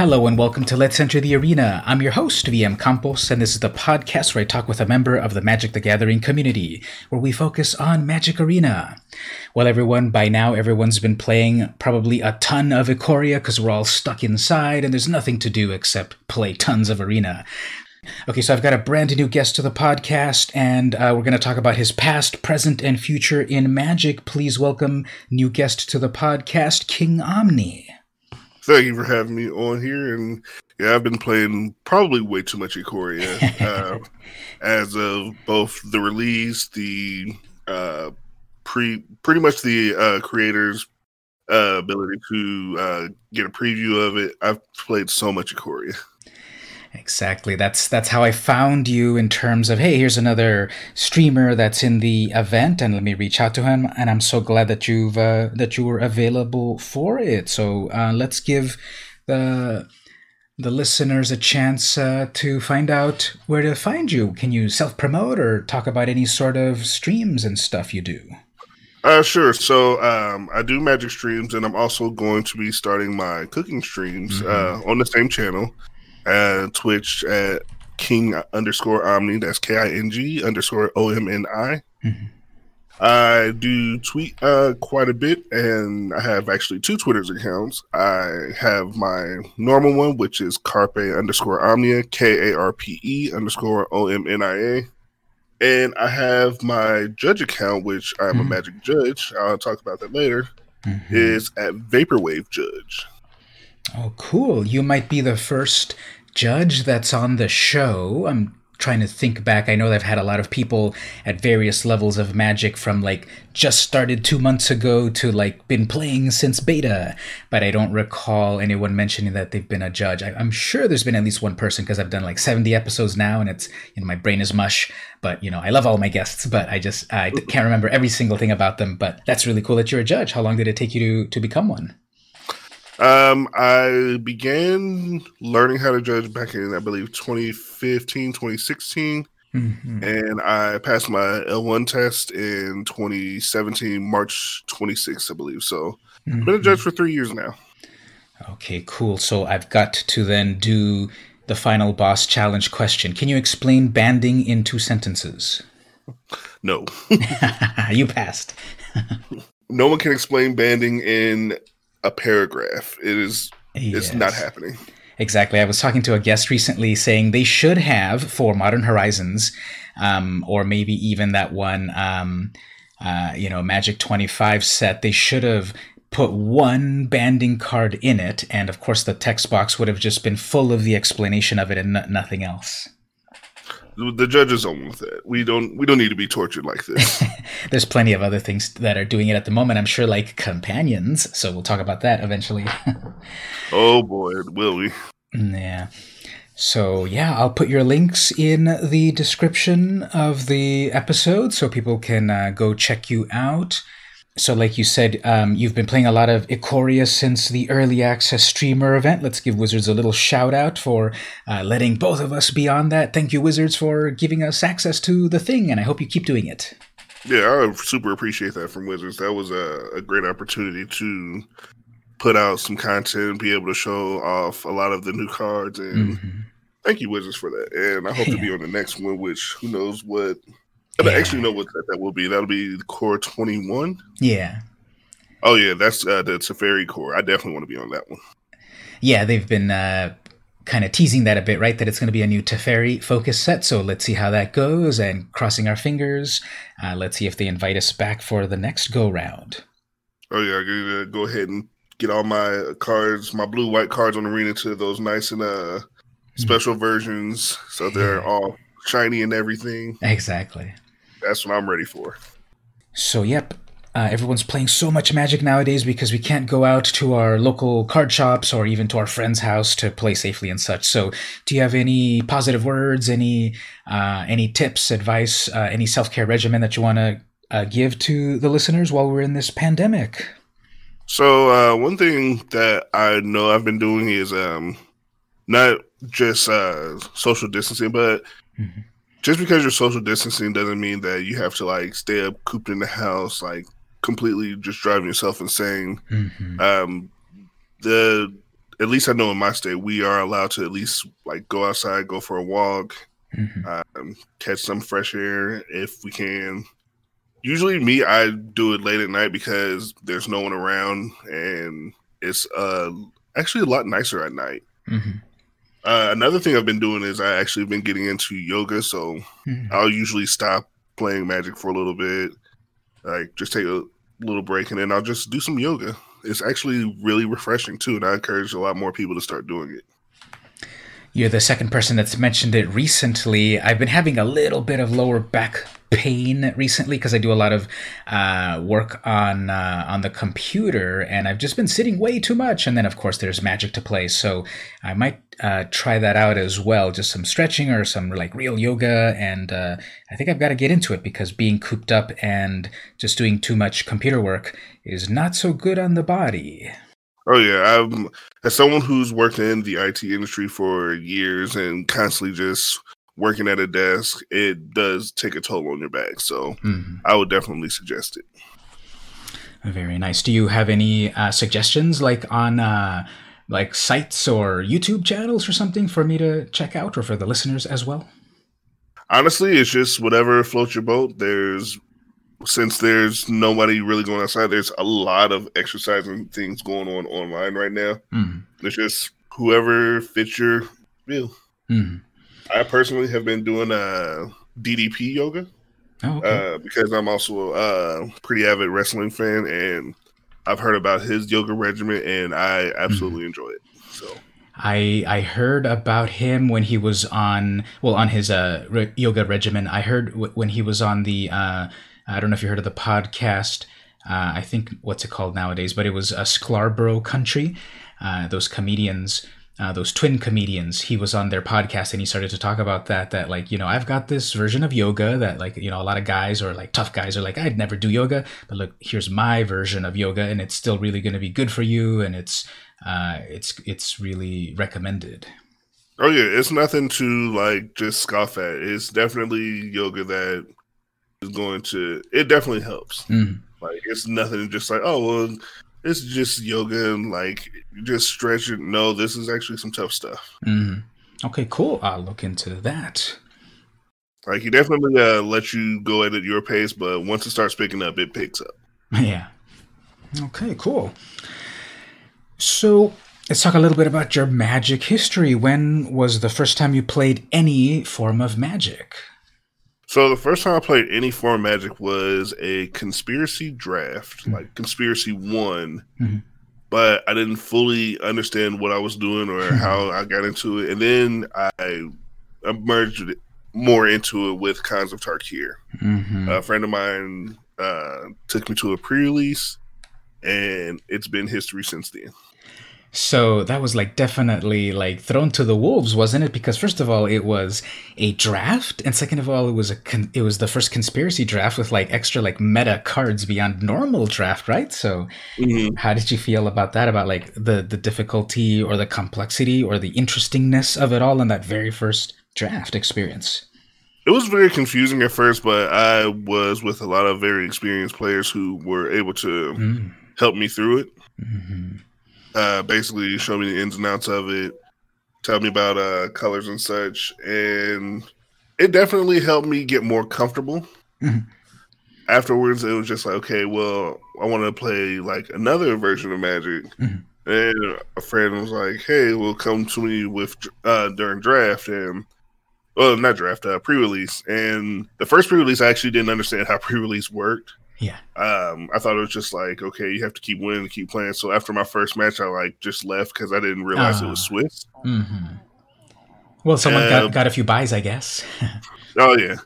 Hello and welcome to Let's Enter the Arena. I'm your host, VM Campos, and this is the podcast where I talk with a member of the Magic the Gathering community, where we focus on Magic Arena. Well, everyone, by now everyone's been playing probably a ton of Ikoria because we're all stuck inside and there's nothing to do except play tons of Arena. Okay, so I've got a brand new guest to the podcast, and uh, we're going to talk about his past, present, and future in Magic. Please welcome new guest to the podcast, King Omni. Thank you for having me on here. And yeah, I've been playing probably way too much Ikoria uh, as of both the release, the uh, pre, pretty much the uh, creators' uh, ability to uh, get a preview of it. I've played so much Ikoria. Exactly. That's that's how I found you in terms of hey, here's another streamer that's in the event, and let me reach out to him. And I'm so glad that you've uh, that you were available for it. So uh, let's give the the listeners a chance uh, to find out where to find you. Can you self promote or talk about any sort of streams and stuff you do? Uh, sure. So um, I do magic streams, and I'm also going to be starting my cooking streams mm-hmm. uh, on the same channel at Twitch at King underscore Omni. That's K I N G underscore O M N I. Mm-hmm. I do tweet uh, quite a bit, and I have actually two Twitter's accounts. I have my normal one, which is Carpe underscore Omnia, K A R P E underscore O M N I A. And I have my judge account, which I'm mm-hmm. a magic judge. I'll talk about that later. Mm-hmm. Is at Vaporwave Judge. Oh, cool. You might be the first judge that's on the show. I'm trying to think back. I know I've had a lot of people at various levels of magic from like just started two months ago to like been playing since beta, but I don't recall anyone mentioning that they've been a judge. I, am sure there's been at least one person because I've done like 70 episodes now and it's, you know, my brain is mush, but you know, I love all my guests, but I just, I can't remember every single thing about them, but that's really cool that you're a judge. How long did it take you to, to become one? Um, I began learning how to judge back in, I believe, 2015, 2016. Mm-hmm. And I passed my L1 test in 2017, March 26th, I believe. So mm-hmm. I've been a judge for three years now. Okay, cool. So I've got to then do the final boss challenge question. Can you explain banding in two sentences? No. you passed. no one can explain banding in a paragraph. It is yes. it's not happening. Exactly. I was talking to a guest recently saying they should have for Modern Horizons, um, or maybe even that one, um, uh, you know, Magic 25 set, they should have put one banding card in it. And of course, the text box would have just been full of the explanation of it and n- nothing else the judges own with it. We don't we don't need to be tortured like this. There's plenty of other things that are doing it at the moment. I'm sure, like companions. So we'll talk about that eventually. oh boy, will we? Yeah. So yeah, I'll put your links in the description of the episode so people can uh, go check you out. So, like you said, um, you've been playing a lot of Ikoria since the early access streamer event. Let's give Wizards a little shout out for uh, letting both of us be on that. Thank you, Wizards, for giving us access to the thing, and I hope you keep doing it. Yeah, I super appreciate that from Wizards. That was a, a great opportunity to put out some content, be able to show off a lot of the new cards, and mm-hmm. thank you, Wizards, for that. And I hope yeah. to be on the next one, which who knows what I actually know what that, that will be. That'll be the core 21. Yeah. Oh, yeah. That's uh, the Teferi core. I definitely want to be on that one. Yeah, they've been uh, kind of teasing that a bit, right? That it's going to be a new Teferi focus set. So let's see how that goes and crossing our fingers. Uh, let's see if they invite us back for the next go round. Oh, yeah. I'm to go ahead and get all my cards, my blue white cards on Arena to those nice and uh, special mm. versions. So they're yeah. all shiny and everything. Exactly that's what I'm ready for. So, yep. Uh, everyone's playing so much Magic nowadays because we can't go out to our local card shops or even to our friend's house to play safely and such. So, do you have any positive words, any uh, any tips, advice, uh, any self care regimen that you want to uh, give to the listeners while we're in this pandemic? So, uh, one thing that I know I've been doing is um, not just uh, social distancing, but mm-hmm just because you're social distancing doesn't mean that you have to like stay up cooped in the house, like completely just driving yourself insane. Mm-hmm. Um, the at least I know in my state we are allowed to at least like go outside, go for a walk, mm-hmm. um, catch some fresh air if we can. Usually, me, I do it late at night because there's no one around, and it's uh actually a lot nicer at night. Mm-hmm. Uh, another thing I've been doing is I actually been getting into yoga, so mm-hmm. I'll usually stop playing Magic for a little bit, like just take a little break, and then I'll just do some yoga. It's actually really refreshing too, and I encourage a lot more people to start doing it. You're the second person that's mentioned it recently. I've been having a little bit of lower back pain recently because I do a lot of uh, work on uh, on the computer, and I've just been sitting way too much. And then, of course, there's magic to play, so I might uh, try that out as well. Just some stretching or some like real yoga, and uh, I think I've got to get into it because being cooped up and just doing too much computer work is not so good on the body. Oh yeah, I'm as someone who's worked in the IT industry for years and constantly just working at a desk, it does take a toll on your back. So mm-hmm. I would definitely suggest it. Very nice. Do you have any uh, suggestions, like on uh, like sites or YouTube channels or something, for me to check out, or for the listeners as well? Honestly, it's just whatever floats your boat. There's since there's nobody really going outside, there's a lot of exercising things going on online right now. Mm-hmm. It's just whoever fits your bill. Mm-hmm. I personally have been doing uh, DDP yoga oh, okay. uh, because I'm also a pretty avid wrestling fan, and I've heard about his yoga regimen, and I absolutely mm-hmm. enjoy it. So. I I heard about him when he was on well on his uh, re- yoga regimen. I heard w- when he was on the uh, I don't know if you heard of the podcast. Uh, I think what's it called nowadays, but it was a Scarborough Country. Uh, those comedians uh, those twin comedians he was on their podcast and he started to talk about that that like you know i've got this version of yoga that like you know a lot of guys or like tough guys are like i'd never do yoga. But look here's my version of yoga and it's still really going to be good for you and it's uh it's it's really recommended. Oh yeah it's nothing to like just scoff at. It's definitely yoga that is going to it definitely helps. Mm. like it's nothing just like oh well it's just yoga and like just stretching. No, this is actually some tough stuff. Mm-hmm. Okay, cool. I'll look into that. Like he definitely uh, let you go at it your pace, but once it starts picking up, it picks up. Yeah. Okay, cool. So let's talk a little bit about your magic history. When was the first time you played any form of magic? So the first time I played any form of Magic was a conspiracy draft, mm-hmm. like conspiracy one, mm-hmm. but I didn't fully understand what I was doing or mm-hmm. how I got into it, and then I merged more into it with Khans of Tarkir. Mm-hmm. A friend of mine uh, took me to a pre-release, and it's been history since then. So that was like definitely like thrown to the wolves, wasn't it? Because first of all, it was a draft, and second of all, it was a con- it was the first conspiracy draft with like extra like meta cards beyond normal draft, right? So, mm-hmm. how did you feel about that? About like the the difficulty or the complexity or the interestingness of it all in that very first draft experience? It was very confusing at first, but I was with a lot of very experienced players who were able to mm. help me through it. Mm-hmm uh, basically show me the ins and outs of it, tell me about uh, colors and such, and it definitely helped me get more comfortable. Mm-hmm. Afterwards, it was just like, okay, well, I want to play like another version of Magic. Mm-hmm. And a friend was like, "Hey, well, come to me with uh, during draft and." Well, not draft, uh, pre-release, and the first pre-release I actually didn't understand how pre-release worked. Yeah. Um, I thought it was just like, okay, you have to keep winning to keep playing. So after my first match, I like just left because I didn't realize uh, it was ah. Swiss. Mm-hmm. Well, someone got, um, got a few buys, I guess. oh yeah,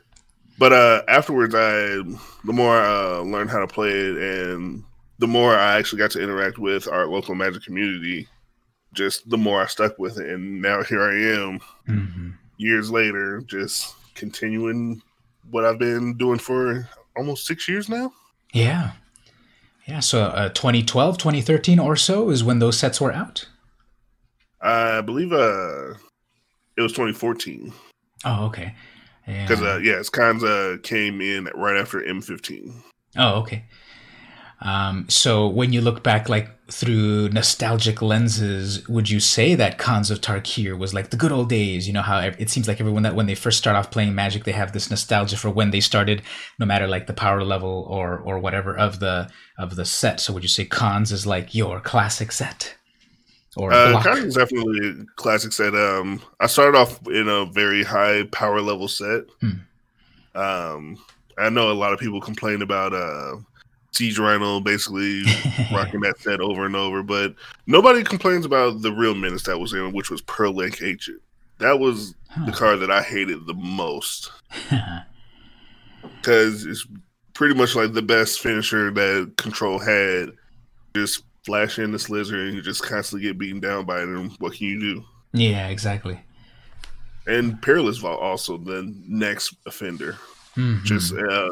but uh, afterwards, I the more I uh, learned how to play it, and the more I actually got to interact with our local Magic community, just the more I stuck with it, and now here I am, mm-hmm. years later, just continuing what I've been doing for almost six years now. Yeah. Yeah. So uh, 2012, 2013 or so is when those sets were out. I believe uh, it was 2014. Oh, okay. Because, yeah. uh, yes, Khans came in right after M15. Oh, okay. Um, so when you look back, like through nostalgic lenses, would you say that Khans of Tarkir was like the good old days? You know how it seems like everyone that when they first start off playing Magic, they have this nostalgia for when they started, no matter like the power level or or whatever of the of the set. So would you say Khans is like your classic set? Or uh, Khans is definitely a classic set. Um, I started off in a very high power level set. Hmm. Um, I know a lot of people complain about uh Siege Rhino basically rocking that set over and over, but nobody complains about the real menace that was in, which was Pearl Lake Ancient. That was huh. the card that I hated the most because it's pretty much like the best finisher that Control had. Just flash in the Slither and you just constantly get beaten down by it. And what can you do? Yeah, exactly. And Perilous Vault also the next offender. Mm-hmm. Just uh,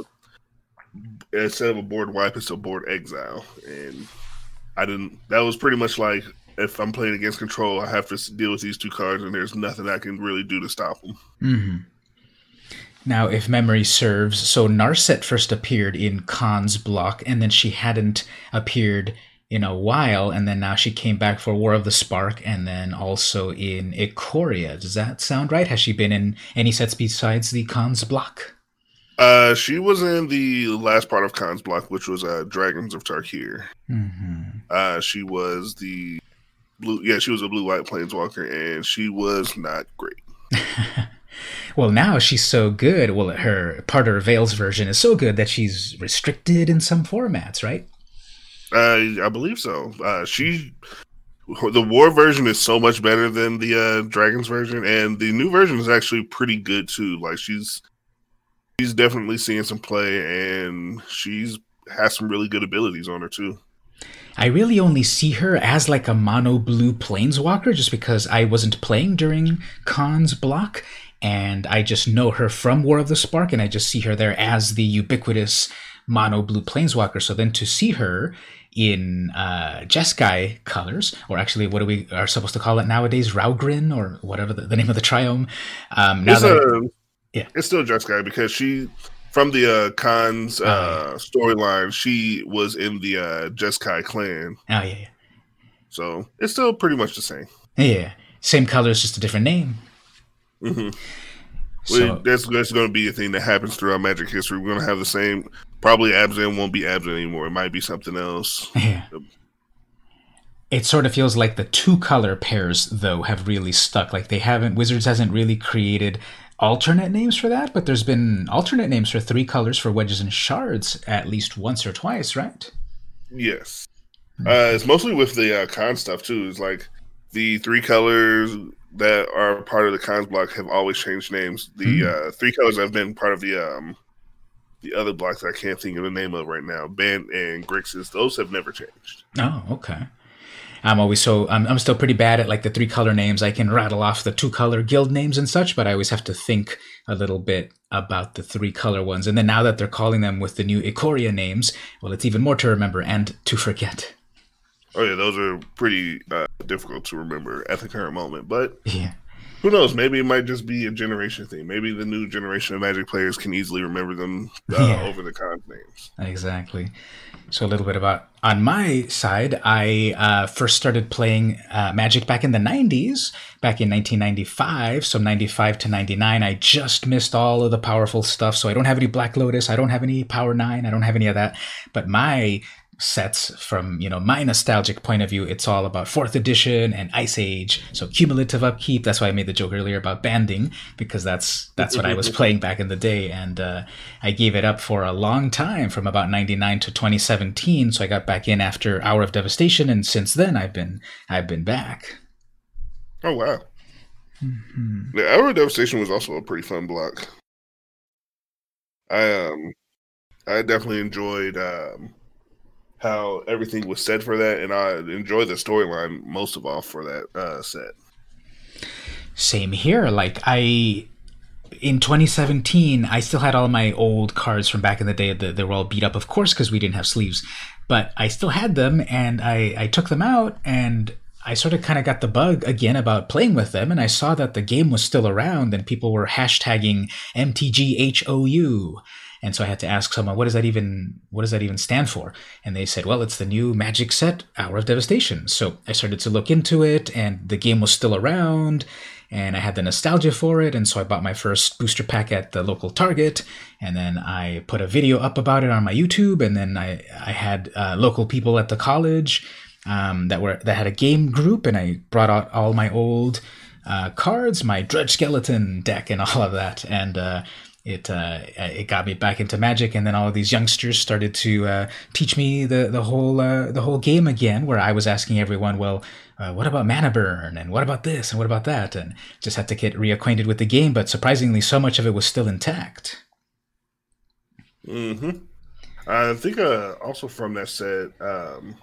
instead of a board wipe, it's a board exile, and I didn't. That was pretty much like if I'm playing against control, I have to deal with these two cards, and there's nothing I can really do to stop them. Mm-hmm. Now, if memory serves, so Narset first appeared in Khan's block, and then she hadn't appeared in a while, and then now she came back for War of the Spark, and then also in Ikoria. Does that sound right? Has she been in any sets besides the Khan's block? Uh, she was in the last part of Khan's block, which was uh, Dragons of Tarkir. Mm-hmm. Uh, she was the blue. Yeah, she was a blue white planeswalker, and she was not great. well, now she's so good. Well, her part of her Veils version is so good that she's restricted in some formats, right? Uh, I believe so. Uh, she the war version is so much better than the uh, dragons version and the new version is actually pretty good too like she's she's definitely seeing some play and she's has some really good abilities on her too. I really only see her as like a mono blue planeswalker just because I wasn't playing during Khan's block and I just know her from War of the Spark and I just see her there as the ubiquitous mono blue planeswalker. So then to see her in uh, Jeskai colors, or actually, what do we are supposed to call it nowadays? Raugrin, or whatever the, the name of the triome. Um, now that, yeah, it's still Jeskai because she from the uh, Khan's uh, uh, storyline, she was in the uh, Jeskai clan. Oh yeah, yeah. So it's still pretty much the same. Yeah, same colors, just a different name. Mm-hmm. So, well, that's that's going to be a thing that happens throughout Magic history. We're going to have the same. Probably Abzan won't be Abzan anymore. It might be something else. Yeah. It sort of feels like the two color pairs though have really stuck. Like they haven't Wizards hasn't really created alternate names for that, but there's been alternate names for three colors for wedges and shards at least once or twice, right? Yes. Uh, it's mostly with the uh, Khan stuff too. It's like the three colors that are part of the Khans block have always changed names. The mm. uh, three colors have been part of the um, the other blocks I can't think of the name of right now. Bant and Grixis, those have never changed. Oh, okay. I'm always so I'm, I'm still pretty bad at like the three color names. I can rattle off the two color guild names and such, but I always have to think a little bit about the three color ones. And then now that they're calling them with the new Ikoria names, well, it's even more to remember and to forget. Oh yeah, those are pretty uh, difficult to remember at the current moment. But yeah, who knows? Maybe it might just be a generation thing. Maybe the new generation of Magic players can easily remember them uh, yeah. over the Khan names. Exactly. So a little bit about on my side, I uh, first started playing uh, Magic back in the '90s, back in 1995. So 95 to 99, I just missed all of the powerful stuff. So I don't have any Black Lotus, I don't have any Power Nine, I don't have any of that. But my sets from you know my nostalgic point of view it's all about fourth edition and ice age. So cumulative upkeep that's why i made the joke earlier about banding because that's that's what i was playing back in the day. And uh, i gave it up for a long time from about 99 to 2017 so i got back in after hour of devastation and since then i've been i've been back. Oh wow. Mm-hmm. the hour of devastation was also a pretty fun block. I um i definitely enjoyed um how everything was said for that, and I enjoy the storyline most of all for that uh, set. Same here. Like I, in 2017, I still had all my old cards from back in the day. They were all beat up, of course, because we didn't have sleeves. But I still had them, and I I took them out, and I sort of kind of got the bug again about playing with them, and I saw that the game was still around, and people were hashtagging MTGHOU And so I had to ask someone, what does that even what does that even stand for? And they said, well, it's the new Magic set, Hour of Devastation. So I started to look into it, and the game was still around, and I had the nostalgia for it, and so I bought my first booster pack at the local Target, and then I put a video up about it on my YouTube, and then I I had uh, local people at the college um, that were that had a game group, and I brought out all my old uh, cards, my Drudge Skeleton deck, and all of that, and uh, it uh, it got me back into Magic, and then all of these youngsters started to uh, teach me the the whole uh, the whole game again. Where I was asking everyone, well, uh, what about mana burn, and what about this, and what about that, and just had to get reacquainted with the game. But surprisingly, so much of it was still intact. Hmm. I think uh, also from that set, um,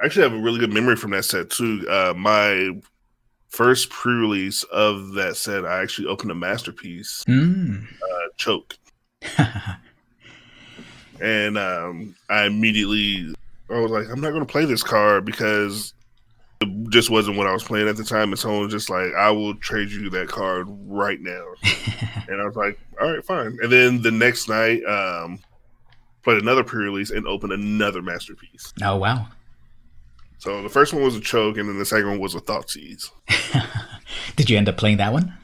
I actually have a really good memory from that set too. Uh, my first pre-release of that set, I actually opened a masterpiece, Mm. uh, choke, and um, I immediately I was like, I'm not going to play this card because it just wasn't what I was playing at the time. And someone was just like, I will trade you that card right now, and I was like, all right, fine. And then the next night, um, played another pre-release and opened another masterpiece. oh wow. So the first one was a choke, and then the second one was a Thoughtseize. Did you end up playing that one?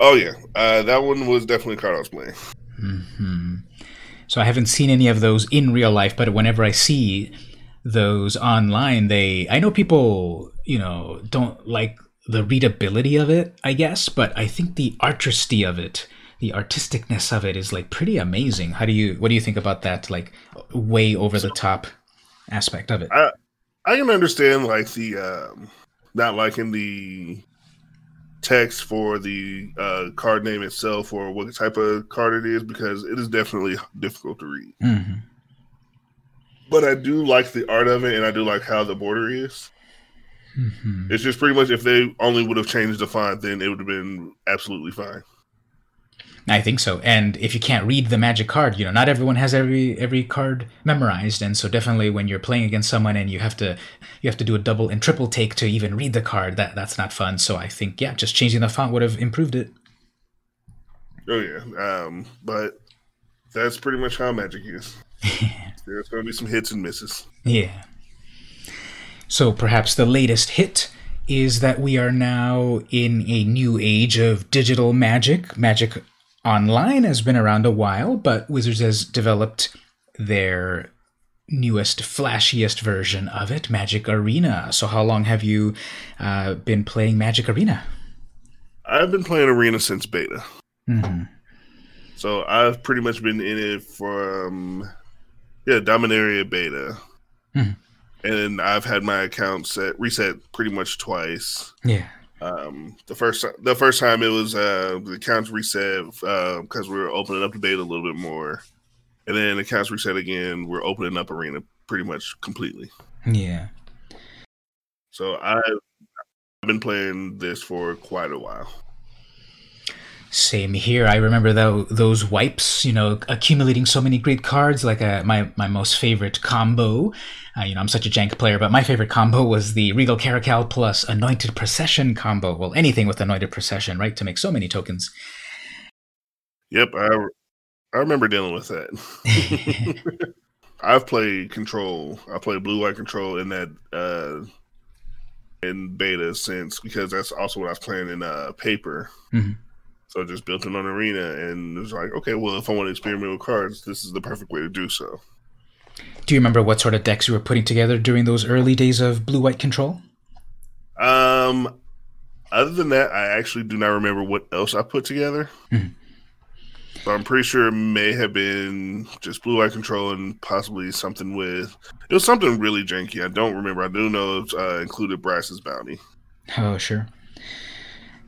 Oh yeah, uh, that one was definitely a card I was playing. hmm So I haven't seen any of those in real life, but whenever I see those online, they I know people, you know, don't like the readability of it, I guess, but I think the artistry of it, the artisticness of it is like pretty amazing. How do you what do you think about that like way over the top aspect of it? I I can understand like the um, not liking the text for the uh, card name itself or what type of card it is because it is definitely difficult to read. hmm But I do like the art of it, and I do like how the border is. hmm It's just pretty much if they only would have changed the font, then it would have been absolutely fine. I think so. And if you can't read the magic card, you know, not everyone has every every card memorized, and so definitely when you're playing against someone and you have to you have to do a double and triple take to even read the card, that that's not fun. So I think yeah, just changing the font would have improved it. Oh yeah, um, but that's pretty much how Magic is. There's going to be some hits and misses. Yeah. So perhaps the latest hit is that we are now in a new age of digital magic. Magic Online has been around a while, but Wizards has developed their newest, flashiest version of it, Magic Arena. So, how long have you uh, been playing Magic Arena? I've been playing Arena since beta. hmm So I've pretty much been in it from yeah, Dominaria beta. Mhm. And I've had my account set reset pretty much twice. Yeah. Um, the first the first time it was uh, the accounts reset because we were opening up the beta a little bit more, and then the accounts reset again. We're opening up arena pretty much completely. Yeah. So I've been playing this for quite a while. Same here. I remember tho- those wipes, you know, accumulating so many great cards. Like uh, my my most favorite combo. Uh, you know, I'm such a jank player, but my favorite combo was the Regal Caracal plus Anointed Procession combo. Well, anything with Anointed Procession, right? To make so many tokens. Yep, I I remember dealing with that. I've played control. I played blue white control in that uh in beta since because that's also what I was playing in uh paper. Mhm. So I just built it on arena and it was like, okay, well if I want to experiment with cards, this is the perfect way to do so. Do you remember what sort of decks you were putting together during those early days of blue white control? Um other than that, I actually do not remember what else I put together. Mhm. But I'm pretty sure it may have been just blue white control and possibly something with it was something really janky. I don't remember. I do know it uh, included Bryce's bounty. Oh, sure.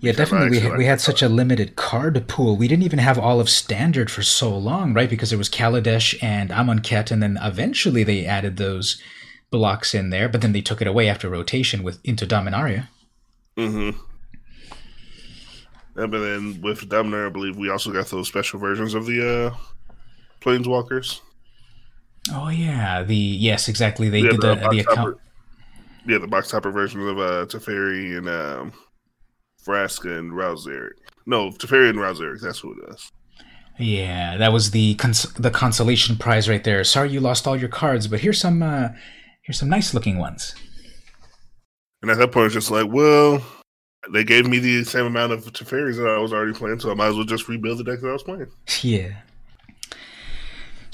Yeah, definitely. We, had, we had such a limited card pool. We didn't even have all of standard for so long, right? Because there was Kaladesh and Amonkhet, and then eventually they added those blocks in there, but then they took it away after rotation with into Dominaria. Mm-hmm. But then with Dominaria, I believe we also got those special versions of the uh Planeswalkers. Oh yeah, the yes, exactly. They Yeah, did the, box the account. topper- Yeah, the box topper versions of uh Teferi and um Vraska and Rouseric. No, Teferi and Rouseric, that's who it is. Yeah, that was the cons- the consolation prize right there. Sorry you lost all your cards, but here's some uh, here's some nice looking ones. And at that point, it's just like, well, they gave me the same amount of Teferis that I was already playing, so I might as well just rebuild the deck that I was playing. Yeah.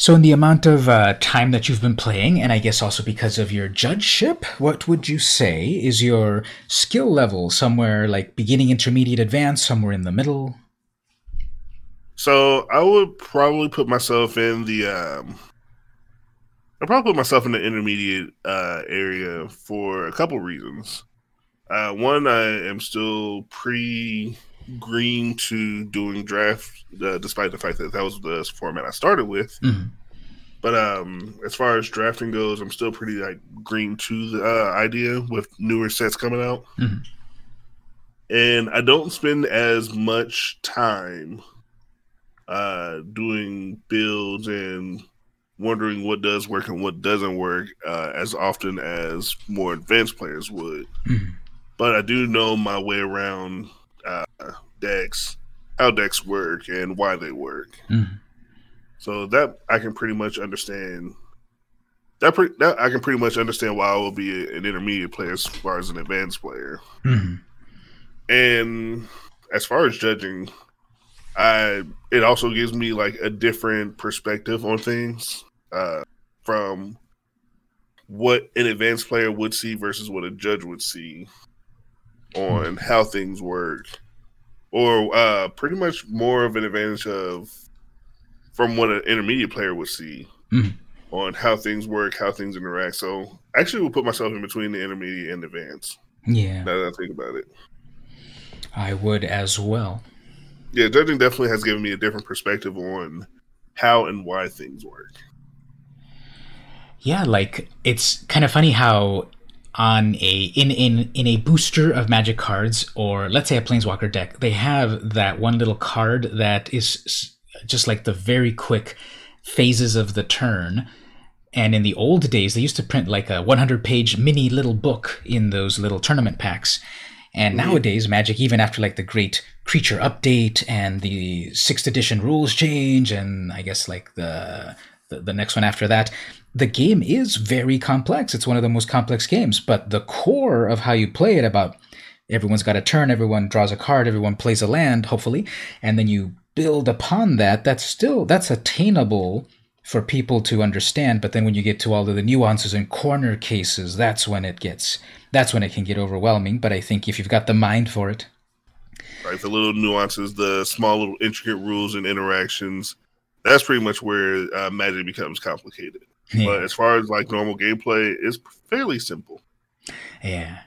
So, in the amount of uh, time that you've been playing, and I guess also because of your judgeship, what would you say is your skill level? Somewhere like beginning, intermediate, advanced, somewhere in the middle? So, I would probably put myself in the. Um, I probably put myself in the intermediate uh, area for a couple reasons. Uh, one, I am still pre green to doing draft, uh, despite the fact that that was the format I started with. Mm-hmm. But um, as far as drafting goes, I'm still pretty like green to the uh, idea with newer sets coming out. Mm-hmm. And I don't spend as much time uh, doing builds and wondering what does work and what doesn't work uh, as often as more advanced players would. Mm-hmm. But I do know my way around decks, how decks work, and why they work. Mm-hmm. So that I can pretty much understand. That, pre- that I can pretty much understand why I will be an intermediate player as far as an advanced player. Mm-hmm. And as far as judging, I it also gives me like a different perspective on things uh, from what an advanced player would see versus what a judge would see on how things work, or uh, pretty much more of an advantage of from what an intermediate player would see mm-hmm. on how things work, how things interact. So, I actually, will put myself in between the intermediate and advanced. Yeah, now that I think about it, I would as well. Yeah, judging definitely has given me a different perspective on how and why things work. Yeah, like it's kind of funny how on a in in in a booster of magic cards or let's say a planeswalker deck, they have that one little card that is just like the very quick phases of the turn. And in the old days, they used to print like a 100 page mini little book in those little tournament packs. And mm-hmm. nowadays, Magic, even after like the great creature update and the sixth edition rules change, and I guess like the, the next one after that, the game is very complex. It's one of the most complex games, but the core of how you play it about everyone's got a turn, everyone draws a card, everyone plays a land, hopefully, and then you build upon that. That's still that's attainable for people to understand, but then when you get to all of the nuances and corner cases, that's when it gets that's when it can get overwhelming, but I think if you've got the mind for it, right, the little nuances, the small little intricate rules and interactions, that's pretty much where uh, magic becomes complicated. Yeah. But as far as like normal gameplay, it's fairly simple. Yeah.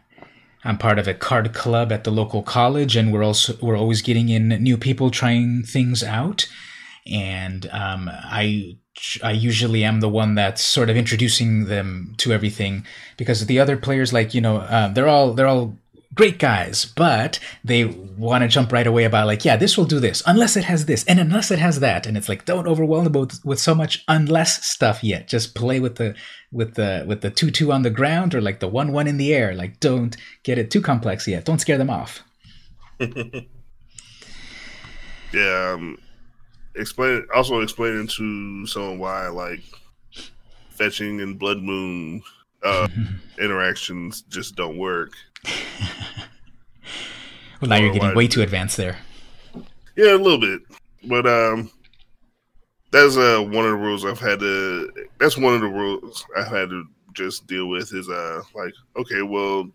I'm part of a card club at the local college, and we're also we're always getting in new people trying things out. And um, I I usually am the one that's sort of introducing them to everything because the other players, like you know, uh, they're all they're all great guys, but they want to jump right away about like, yeah, this will do this, unless it has this, and unless it has that, and it's like, don't overwhelm them with, with so much unless stuff yet. Just play with the with the with the two two on the ground or like the one one in the air. Like, don't get it too complex yet. Don't scare them off. yeah. Um, explain also explaining to someone why like fetching and blood moon uh, interactions just don't work well, now you're getting way too advanced there. Yeah, a little bit, but um, that's uh one of the rules I've had to. That's one of the rules I've had to just deal with. Is uh like okay, well,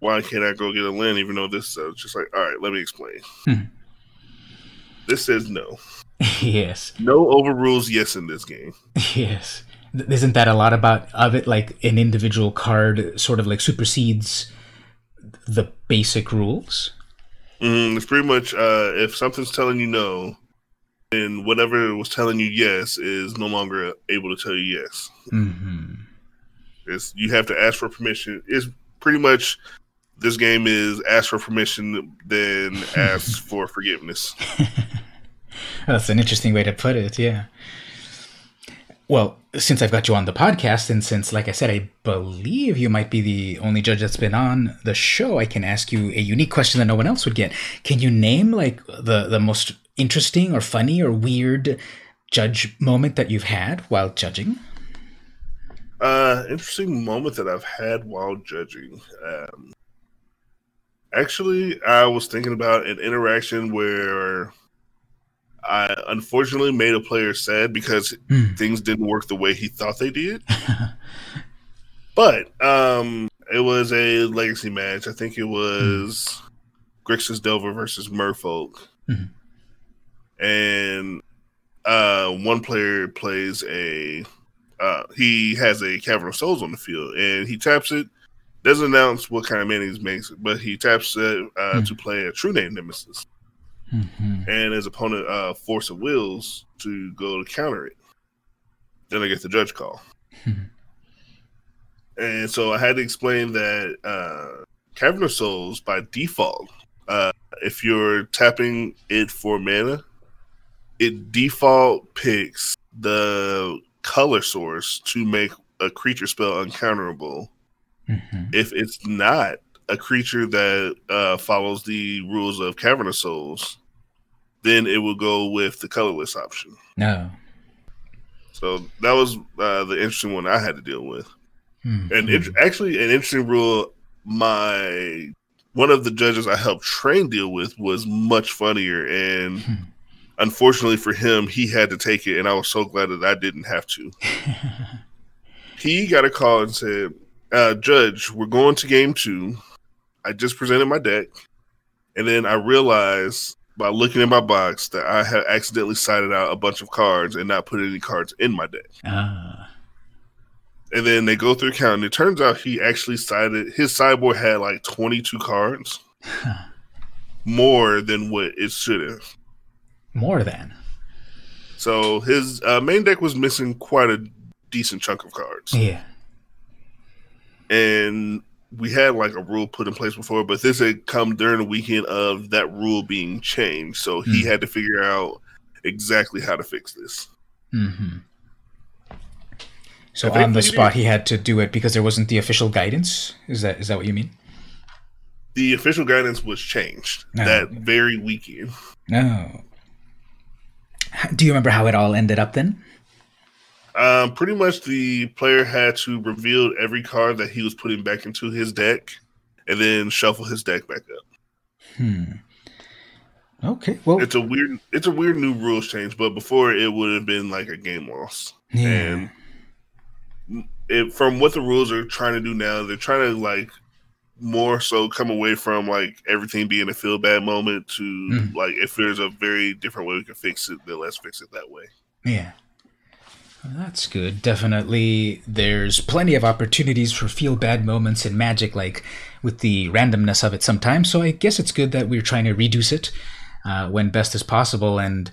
why can't I go get a land even though this is just like all right, let me explain. Hmm. This says no. yes. No overrules yes in this game. Yes. Isn't that a lot about of it? Like an individual card sort of like supersedes the basic rules? Mm, it's pretty much uh, if something's telling you no, then whatever was telling you yes is no longer able to tell you yes. Mm-hmm. It's you have to ask for permission. It's pretty much this game is ask for permission, then ask for forgiveness. That's an interesting way to put it. Yeah. Well, since I've got you on the podcast, and since, like I said, I believe you might be the only judge that's been on the show, I can ask you a unique question that no one else would get. Can you name like the the most interesting or funny or weird judge moment that you've had while judging? Uh, interesting moment that I've had while judging. Um, actually, I was thinking about an interaction where I unfortunately made a player sad because Hmm. things didn't work the way he thought they did. but um, it was a legacy match. I think it was Grixis Delver versus Merfolk. Mhm. And uh, one player plays a uh, he has a Cavern of Souls on the field, and he taps it. Doesn't announce what kind of mana he makes, but he taps it uh, Hmm. to play a True Name Nemesis, Mhm. and his opponent uh, Force of Wills to go to counter it. Then I get the judge call, and so I had to explain that uh, Cavern of Souls by default, uh, if you're tapping it for mana, it default picks the color source to make a creature spell uncounterable Mhm. if it's not a creature that uh, follows the rules of Cavern of Souls, then it will go with the colorless option. No. So that was uh, the interesting one I had to deal with, Mhm. and it, actually an interesting rule. My one of the judges I helped train deal with was much funnier, and Hmm. unfortunately for him, he had to take it, and I was so glad that I didn't have to. he got a call and said, uh, Judge, we're going to game two. I just presented my deck. And then I realized by looking in my box that I had accidentally sided out a bunch of cards and not put any cards in my deck. Ah. And then they go through count, and it turns out he actually sided his sideboard had like 22 cards, more than what it should have. More than. So his uh, main deck was missing quite a decent chunk of cards. Yeah. and we had like a rule put in place before, but this had come during the weekend of that rule being changed. So he Hmm. had to figure out exactly how to fix this. hmm So on the spot, did. he had to do it because there wasn't the official guidance. Is that is that what you mean? The official guidance was changed that very weekend. No. Do you remember how it all ended up then? Um, pretty much the player had to reveal every card that he was putting back into his deck and then shuffle his deck back up. Hmm. Okay. Well. It's a weird it's a weird new rules change, but before it would have been like a game loss. yeah. and it, from what the rules are trying to do now, they're trying to like more so come away from like everything being a feel bad moment to Mhm. like if there's a very different way we can fix it, then let's fix it that way. Yeah. That's good. Definitely, there's plenty of opportunities for feel bad moments in Magic, like with the randomness of it sometimes. So I guess it's good that we're trying to reduce it uh, when best as possible and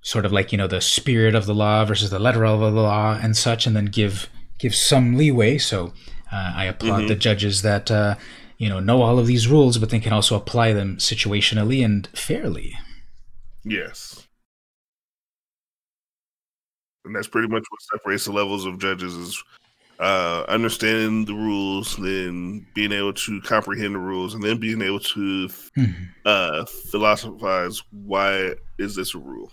sort of like, you know, the spirit of the law versus the letter of the law and such, and then give give some leeway. So uh, I applaud the judges that, uh, you know, know all of these rules, but they can also apply them situationally and fairly. Yes. And that's pretty much what separates the levels of judges is uh, understanding the rules, then being able to comprehend the rules, and then being able to Mhm. uh, philosophize why is this a rule.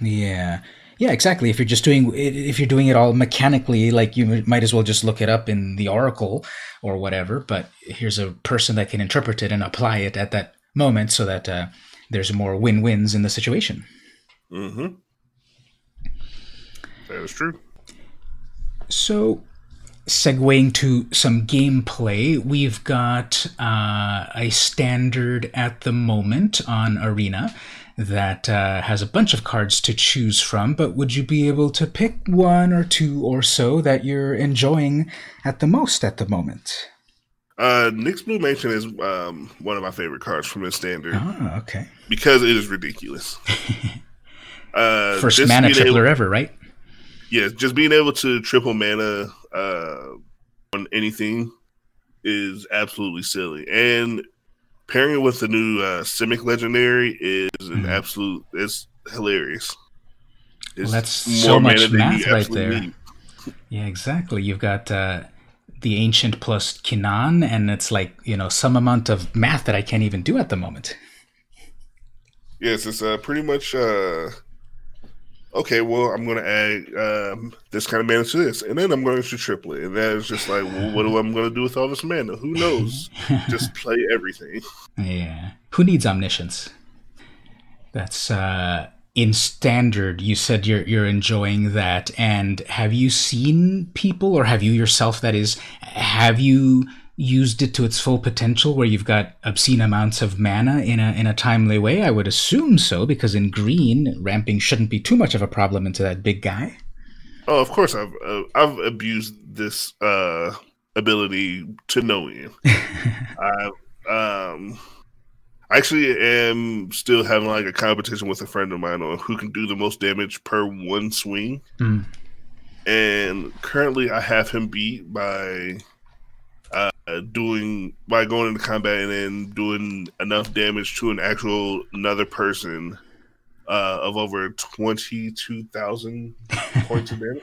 Yeah. Yeah, exactly. If you're just doing if you're doing it all mechanically, like you might as well just look it up in the oracle or whatever. But here's a person that can interpret it and apply it at that moment, so that uh, there's more win-wins in the situation. Mm-hmm. That is true. So, segueing to some gameplay, we've got uh, a standard at the moment on Arena that uh, has a bunch of cards to choose from, but would you be able to pick one or two or so that you're enjoying at the most at the moment? Uh, Nyxbloom Ancient is um, one of my favorite cards from this standard Ah, okay. because it is ridiculous. uh, First mana tripler ever, right? Yeah, just being able to triple mana uh, on anything is absolutely silly. And pairing it with the new uh, Simic Legendary is an Mhm. absolute. It's hilarious. It's that's so much math right there. need. Yeah, exactly. You've got uh, the ancient plus Kinnan, and it's like you know some amount of math that I can't even do at the moment. Yes, it's uh, pretty much. Uh, okay, well, I'm going to add um, this kind of mana to this, and then I'm going to triple it, and that is just like, well, what am I going to do with all this mana? Who knows? just play everything. Yeah. Who needs omniscience? That's uh, in standard. You said you're you're enjoying that, and have you seen people, or have you yourself? That is, have you used it to its full potential where you've got obscene amounts of mana in a in a timely way? I would assume so because in green ramping shouldn't be too much of a problem into that big guy. Oh, of course I've uh, I've abused this uh, ability to no end. I um I actually am still having like a competition with a friend of mine on who can do the most damage per one swing. Mm. And currently I have him beat by uh, doing by going into combat and then doing enough damage to an actual another person uh, of over twenty two thousand points of damage.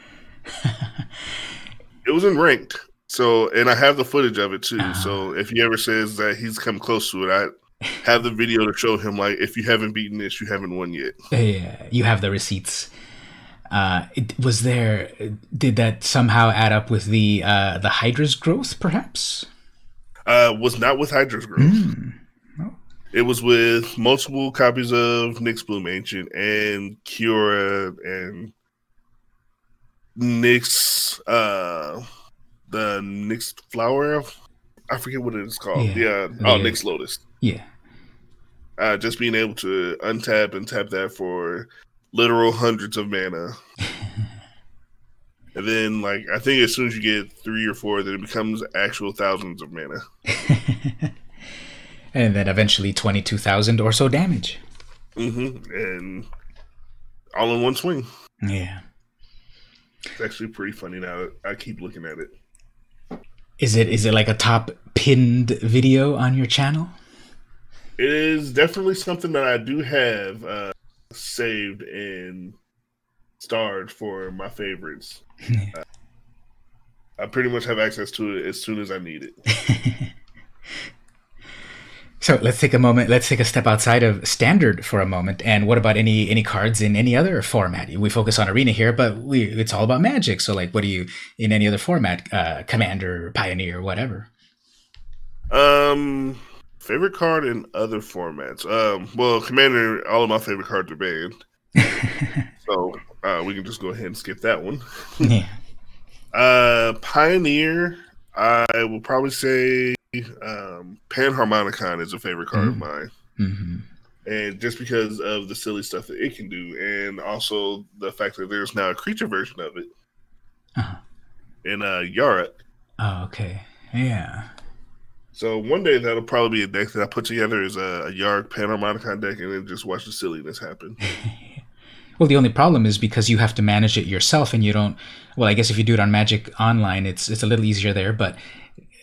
it was in ranked, so and I have the footage of it too. Uh-huh. So if he ever says that he's come close to it, I have the video to show him like if you haven't beaten this, you haven't won yet. Yeah, you have the receipts. Uh, it, was there? Did that somehow add up with the uh, the Hydra's growth? Perhaps. Uh, was not with Hydra's growth. Mm. It was with multiple copies of Nyxbloom Ancient and Kiora and Nyx, uh, the Nyx Flower. I forget what it is called. Yeah. yeah. Oh, Nyx Lotus. Yeah. Uh, just being able to untap and tap that for literal hundreds of mana. and then, like, I think as soon as you get three or four, then it becomes actual thousands of mana. and then eventually 22,000 or so damage. Mm-hmm. And all in one swing. Yeah. It's actually pretty funny now. I keep looking at it. Is it is it like a top pinned video on your channel? It is definitely something that I do have. Uh, saved and starred for my favorites. uh, I pretty much have access to it as soon as I need it. so let's take a moment. Let's take a step outside of standard for a moment. And what about any any cards in any other format? We focus on arena here, but we it's all about magic. So like, what do you in any other format? Uh, Commander, Pioneer, whatever. Um, Favorite card in other formats. Um, well, Commander, all of my favorite cards are banned. so uh, we can just go ahead and skip that one. yeah. Uh, Pioneer, I will probably say um, Panharmonicon is a favorite card mm-hmm. of mine. Mm-hmm. And just because of the silly stuff that it can do, and also the fact that there's now a creature version of it uh-huh. in uh, Yarok. Oh, okay. Yeah. So one day that'll probably be a deck that I put together as a, a Yarok Panharmonicon deck, and then just watch the silliness happen. well, the only problem is because you have to manage it yourself, and you don't. Well, I guess if you do it on Magic Online, it's it's a little easier there. But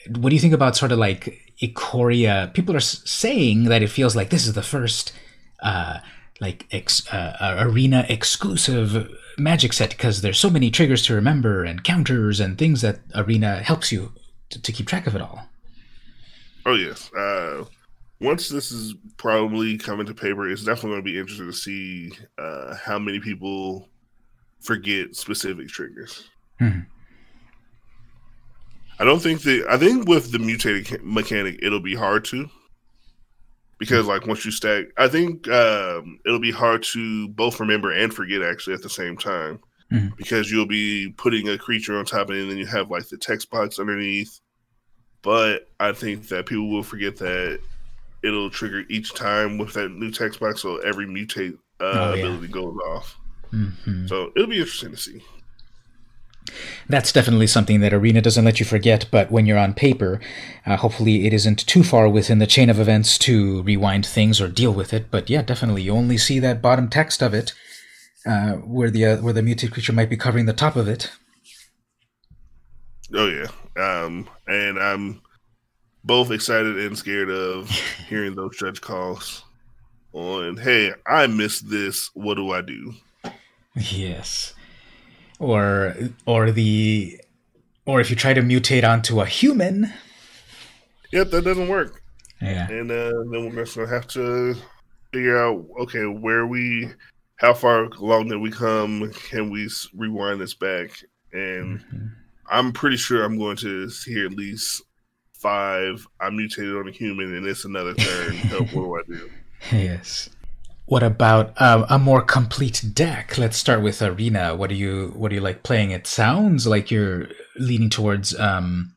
what do you think about sort of like Ikoria? People are saying that it feels like this is the first. Uh, like ex, uh, uh, arena exclusive magic set because there's so many triggers to remember and counters and things that arena helps you to, to keep track of it all Oh yes. Uh, once this is probably coming to paper, it's definitely going to be interesting to see uh, how many people forget specific triggers. Hmm. I don't think that. I think with the mutated mechanic, it'll be hard to because like once you stack, I think um, it'll be hard to both remember and forget actually at the same time mm-hmm. because you'll be putting a creature on top of it, and then you have like the text box underneath, but I think that people will forget that it'll trigger each time with that new text box, so every mutate uh, oh, yeah. ability goes off. Mm-hmm. So it'll be interesting to see. That's definitely something that Arena doesn't let you forget, but when you're on paper, uh, hopefully it isn't too far within the chain of events to rewind things or deal with it. But yeah, definitely, you only see that bottom text of it, uh, where the uh, where the mutated creature might be covering the top of it. Oh yeah, um, and I'm both excited and scared of hearing those judge calls on, "Hey, I missed this. What do I do?" Yes, or or the or if you try to mutate onto a human. Yep, that doesn't work. Yeah, and uh, then we're gonna have to figure out okay where we, how far along did we come? Can we rewind this back? And mm-hmm. I'm pretty sure I'm going to see at least five. I mutated on a human, and it's another turn. what do I do? Yes. What about um, a more complete deck? Let's start with arena. What do you what do you like playing? It sounds like you're leaning towards um,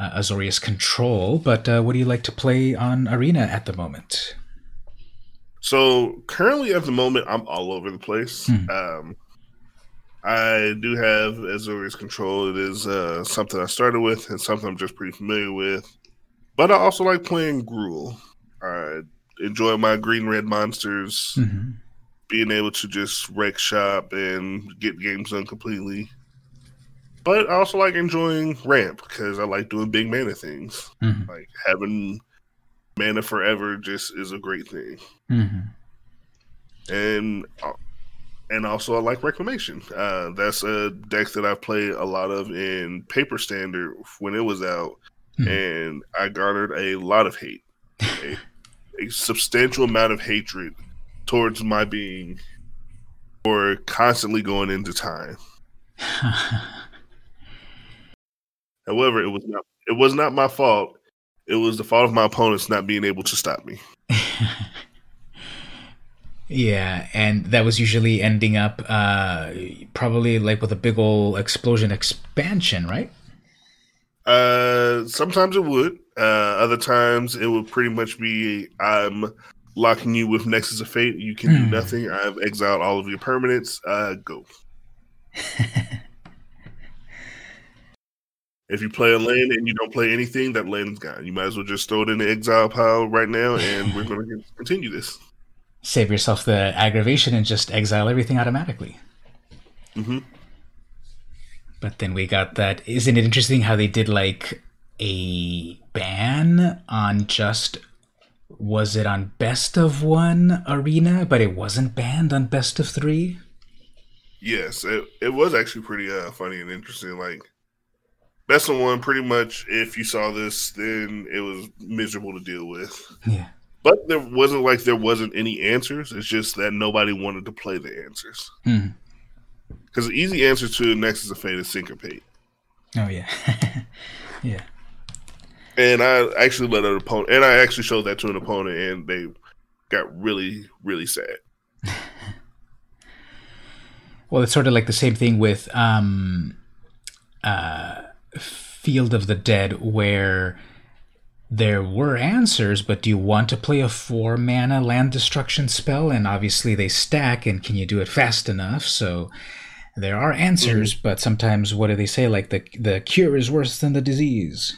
uh, Azorius Control, but uh, what do you like to play on arena at the moment? So currently, at the moment, I'm all over the place. Hmm. Um, I do have Azorius Control. It is uh, something I started with and something I'm just pretty familiar with. But I also like playing Gruul. I enjoy my green red monsters, mm-hmm. being able to just wreck shop and get games done completely. But I also like enjoying ramp because I like doing big mana things. Mm-hmm. Like having mana forever just is a great thing. Mm-hmm. And uh, and also I like reclamation. Uh, that's a deck that I played a lot of in paper standard when it was out, mm-hmm. and I garnered a lot of hate. a substantial amount of hatred towards my being for constantly going into time. However, it was not it was not my fault. It was the fault of my opponents not being able to stop me. yeah, and that was usually ending up uh, probably like with a big old explosion expansion, right? Uh, sometimes it would. Uh, other times it would pretty much be I'm locking you with Nexus of Fate. You can do hmm. nothing. I've exiled all of your permanents. Uh, go. if you play a lane and you don't play anything, that lane's gone. You might as well just throw it in the exile pile right now, and we're going to continue this. Save yourself the aggravation and just exile everything automatically. Mm-hmm. But then we got that. Isn't it interesting how they did like a ban on just was it on best of one arena, but it wasn't banned on best of three? Yes, it, it was actually pretty uh, funny and interesting. Like best of one, pretty much. If you saw this, then it was miserable to deal with. Yeah. But there wasn't like there wasn't any answers. It's just that nobody wanted to play the answers. Because mm-hmm. the easy answer to Nexus of Fate is syncopate. Oh yeah, yeah. And I actually let an opponent, and I actually showed that to an opponent, and they got really, really sad. well, it's sort of like the same thing with um, uh, Field of the Dead, where there were answers, but do you want to play a four mana land destruction spell? And obviously they stack, and can you do it fast enough? So there are answers, mm-hmm. but sometimes what do they say? Like the the cure is worse than the disease.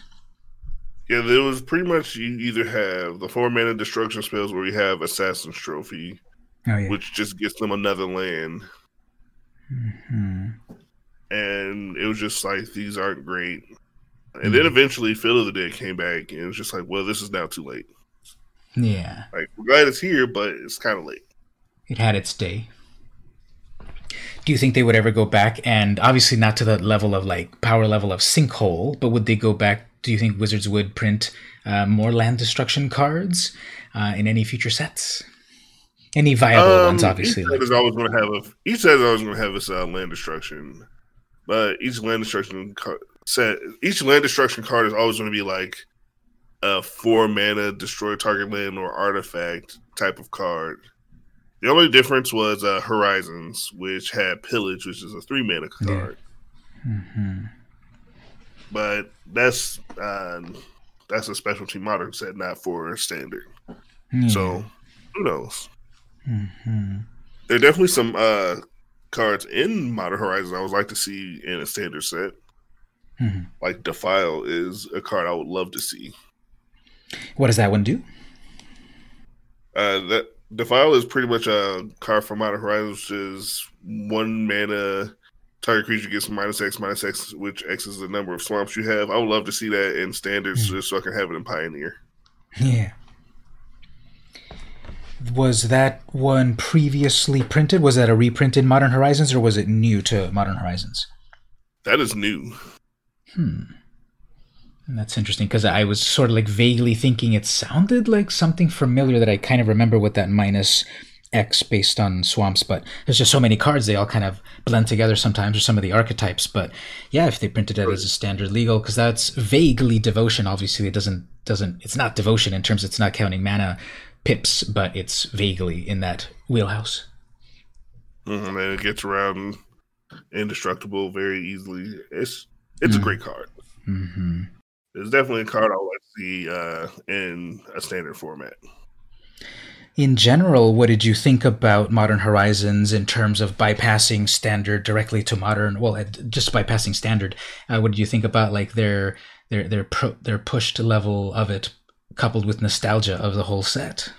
Yeah, there was pretty much you either have the four mana destruction spells where you have Assassin's Trophy, oh, yeah. which just gets them another land. Mm-hmm. And it was just like these aren't great. And then eventually Field of the Dead came back and it was just like, well, this is now too late. Yeah. Like we're glad it's here, but it's kinda late. It had its day. Do you think they would ever go back and obviously not to the level of like power level of sinkhole, but would they go back do you think Wizards would print uh, more land destruction cards uh, in any future sets? Any viable um, ones, obviously. Each set is always going to have a. Each set is always going to have its uh, land destruction, but each land destruction set, each land destruction card is always going to be like a four mana destroy target land or artifact type of card. The only difference was uh, Horizons, which had Pillage, which is a three mana card. Yeah. Mm-hmm but that's uh, that's a specialty modern set, not for standard. Yeah. So who knows? Mm-hmm. There are definitely some uh, cards in Modern Horizons I would like to see in a standard set. Mm-hmm. Like Defile is a card I would love to see. What does that one do? Uh, that Defile is pretty much a card for Modern Horizons, which is one mana target creature gets minus X, minus X, which X is the number of swamps you have. I would love to see that in standards mm. just so I can have it in Pioneer. Yeah. Was that one previously printed? Was that a reprinted Modern Horizons or was it new to Modern Horizons? That is new. Hmm. That's interesting because I was sort of like vaguely thinking it sounded like something familiar that I kind of remember with that minus X based on swamps, but there's just so many cards they all kind of blend together sometimes, or some of the archetypes. But yeah, if they printed it as a standard legal, because that's vaguely devotion. Obviously, it doesn't doesn't it's not devotion in terms it's not counting mana pips, but it's vaguely in that wheelhouse. Mm-hmm, and it gets around indestructible very easily. It's it's mm-hmm. a great card. Mm-hmm. It's definitely a card I want to see uh, in a standard format. In general, what did you think about Modern Horizons in terms of bypassing standard directly to modern? Well, just bypassing standard. Uh, what did you think about like their their their pro, their pushed level of it, coupled with nostalgia of the whole set?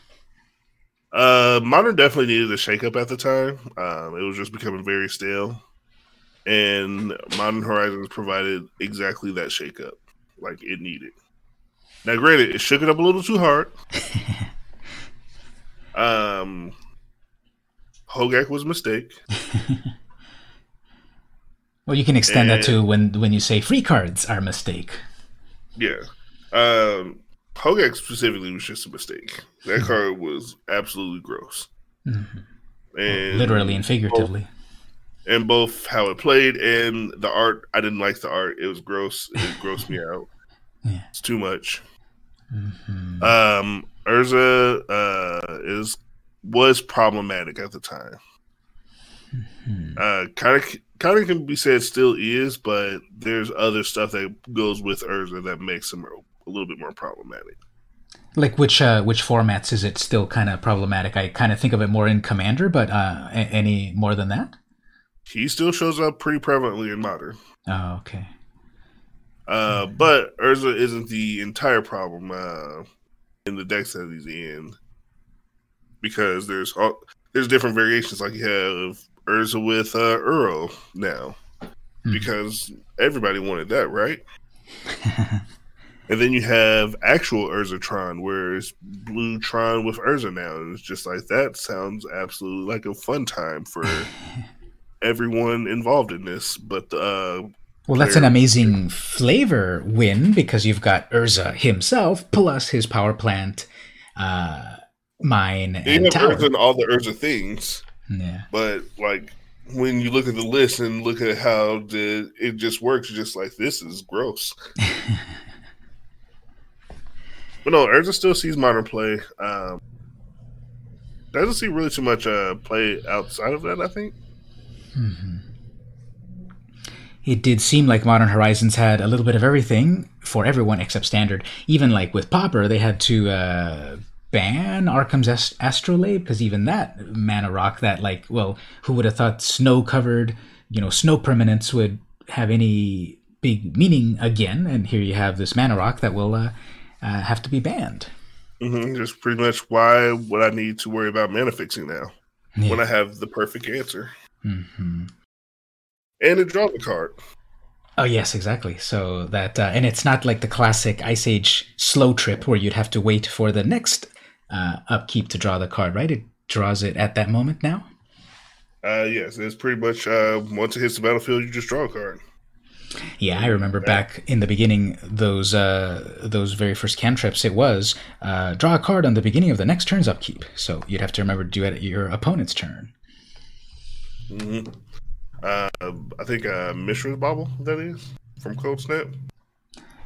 Uh, modern definitely needed a shakeup at the time. Um, it was just becoming very stale, and Modern Horizons provided exactly that shakeup like it needed. Now, granted, it shook it up a little too hard. um, Hogaak was a mistake. well, you can extend and, that to when when you say free cards are a mistake. Yeah. Um, Hogaak specifically was just a mistake. That mm-hmm. card was absolutely gross. Mm-hmm. And literally and figuratively and both how it played and the art. I didn't like the art. It was gross. It grossed me out. Yeah. It's too much. Mm-hmm. Um, Urza uh, is was problematic at the time. Mm-hmm. Uh, kind of kind of can be said still is, but there's other stuff that goes with Urza that makes him a little bit more problematic. Like which uh, which formats is it still kind of problematic? I kind of think of it more in Commander, but uh, any more than that? He still shows up pretty prevalently in modern. Oh, okay. Uh, but Urza isn't the entire problem uh, in the decks that he's in because there's all, there's different variations. Like you have Urza with uh, Uro now hmm. because everybody wanted that, right? and then you have actual Urzatron, where it's Blue Tron with Urza now, and it's just like that sounds absolutely like a fun time for everyone involved in this. But uh, well, that's an amazing flavor win because you've got Urza himself plus his power plant, uh, mine, and tower. Urza and all the Urza things. Yeah, but like when you look at the list and look at how the it just works, just like this is gross. but no, Urza still sees modern play. Um, doesn't see really too much uh, play outside of that. I think. Mm-hmm. It did seem like Modern Horizons had a little bit of everything for everyone except Standard. Even like with Pauper, they had to uh, ban Arcum's Ast- Astrolabe because even that mana rock, that like, well, who would have thought snow covered, you know, snow permanence would have any big meaning again? And here you have this mana rock that will uh, uh, have to be banned. Mm-hmm. Just pretty much why would I need to worry about mana fixing now yeah. when I have the perfect answer? Mm-hmm. And it draws a card. Oh yes, exactly. So that uh, and it's not like the classic Ice Age slow trip where you'd have to wait for the next uh, upkeep to draw the card, right? It draws it at that moment now. Uh, yes, it's pretty much uh, once it hits the battlefield, you just draw a card. Yeah, I remember back in the beginning those uh, those very first cantrips. It was uh, draw a card on the beginning of the next turn's upkeep, so you'd have to remember to do it at your opponent's turn. Mm-hmm. Uh, I think uh, Mishra's Bauble that is from Coldsnap.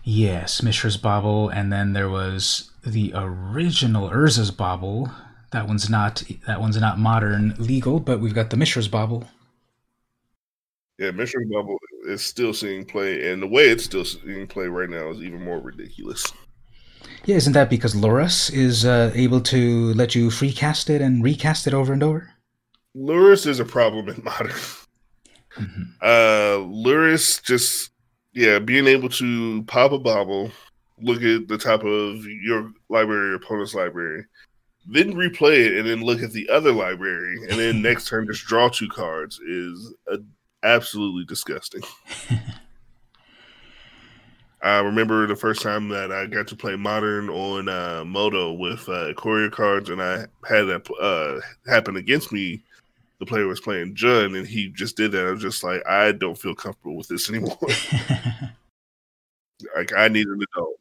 Yes, Mishra's Bauble, and then there was the original Urza's Bauble. That one's not that one's not modern legal, but we've got the Mishra's Bauble. Yeah, Mishra's Bauble is still seeing play, and the way it's still seeing play right now is even more ridiculous. Yeah, isn't that because Lurrus is uh, able to let you free cast it and recast it over and over? Lurrus is a problem in modern. Mm-hmm. Uh, Lurrus just yeah, being able to pop a bauble, look at the top of your library, your opponent's library, then replay it, and then look at the other library, and then next turn just draw two cards is a, absolutely disgusting. I remember the first time that I got to play Modern on uh, Moto with uh, courier cards, and I had that uh, happen against me the player was playing Jund and he just did that. I was just like, I don't feel comfortable with this anymore. Like I need an adult.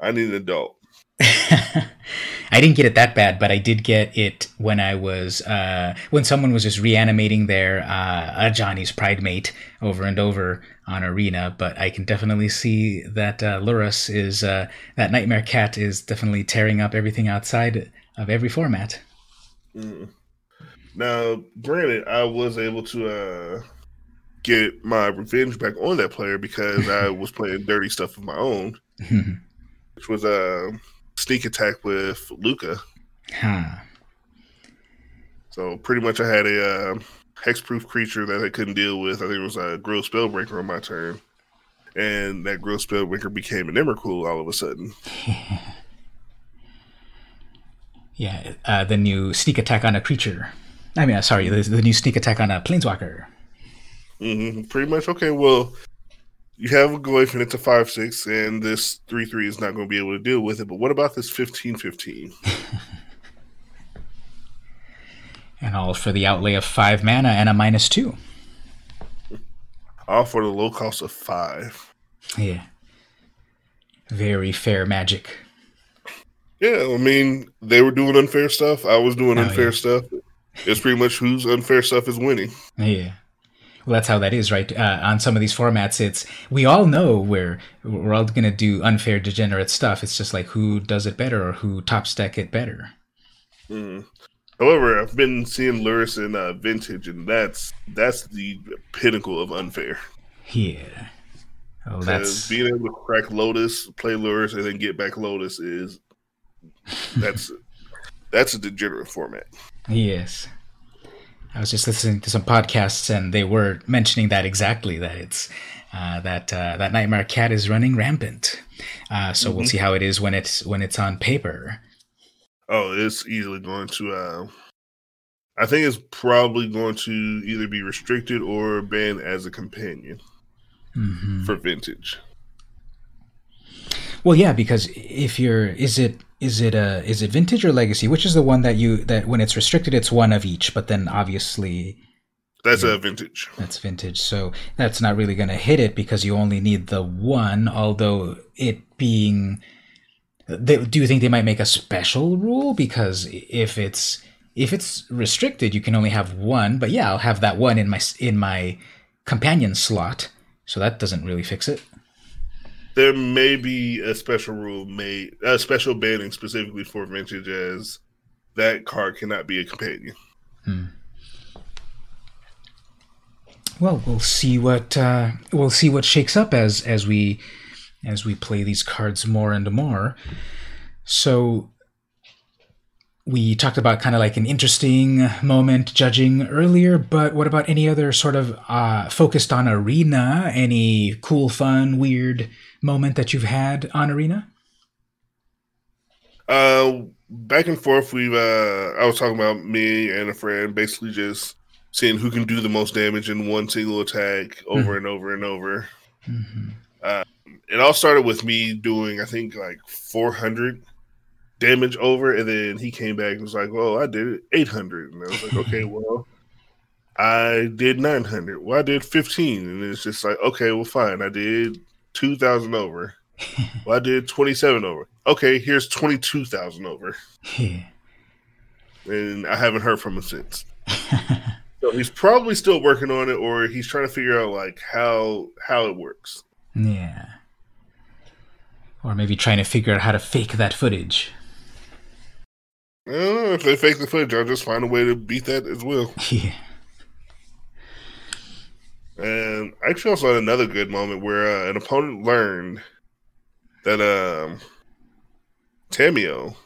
I need an adult. I didn't get it that bad, but I did get it when I was uh, when someone was just reanimating their uh, Ajani's Pridemate over and over on Arena. But I can definitely see that uh, Lurrus is uh, that Nightmare Cat is definitely tearing up everything outside of every format. Mm. Now, granted, I was able to uh, get my revenge back on that player because I was playing dirty stuff of my own, which was a uh, sneak attack with Lukka. Huh. So pretty much, I had a uh, hexproof creature that I couldn't deal with. I think it was a Grille Spellbreaker on my turn, and that Grille Spellbreaker became an Emrakul all of a sudden. yeah, uh, the new sneak attack on a creature. I mean, uh, sorry, the, the new sneak attack on a planeswalker. Mm-hmm. Pretty much. Okay, well, you have a Goyf and it's a 5 6, and this 3 3 is not going to be able to deal with it. But what about this 15 15? and all for the outlay of 5 mana and a minus 2. All for the low cost of 5. Yeah. Very fair magic. Yeah, I mean, they were doing unfair stuff. I was doing oh, unfair yeah. stuff. It's pretty much whose unfair stuff is winning. Yeah. Well, that's how that is, right? Uh, on some of these formats, it's we all know where we're all going to do unfair, degenerate stuff. It's just like who does it better or who top stack it better. Mm. However, I've been seeing Lurrus in uh, vintage, and that's that's the pinnacle of unfair. Yeah. Oh, that's being able to crack Lotus, play Lurrus, and then get back Lotus is that's that's a degenerate format. Yes. I was just listening to some podcasts, and they were mentioning that exactly that it's uh, that uh, that Nightmare Cat is running rampant. Uh, so mm-hmm. we'll see how it is when it's when it's on paper. Oh, it's easily going to. Uh, I think it's probably going to either be restricted or banned as a companion mm-hmm. for vintage. Well, yeah, because if you're, is it is it a is it vintage or legacy? Which is the one that you that when it's restricted, it's one of each, but then obviously that's a vintage. That's vintage. So that's not really going to hit it because you only need the one. Although it being, they, do you think they might make a special rule because if it's if it's restricted, you can only have one. But yeah, I'll have that one in my in my companion slot. So that doesn't really fix it there may be a special rule made, a special banning specifically for vintage, as that card cannot be a companion. Hmm. Well, we'll see what uh, we'll see what shakes up as as we as we play these cards more and more. So we talked about kind of like an interesting moment judging earlier, but what about any other sort of uh, focused on arena? Any cool, fun, weird moment that you've had on Arena? Uh, back and forth. We've uh, I was talking about me and a friend basically just seeing who can do the most damage in one single attack over mm-hmm. and over and over. Mm-hmm. Uh, it all started with me doing, I think, like 400 damage over, and then he came back and was like, "Well, I did 800," and I was like, "Okay, well." I did 900. Well, I did 15. And it's just like, okay, well, fine. I did two thousand over. well, I did twenty seven over. Okay, here's twenty two thousand over. and I haven't heard from him since. so he's probably still working on it, or he's trying to figure out like how how it works. Yeah. Or maybe trying to figure out how to fake that footage. If they fake the footage, I'll just find a way to beat that as well. Yeah. And I actually also had another good moment where uh, an opponent learned that um, Tamiyo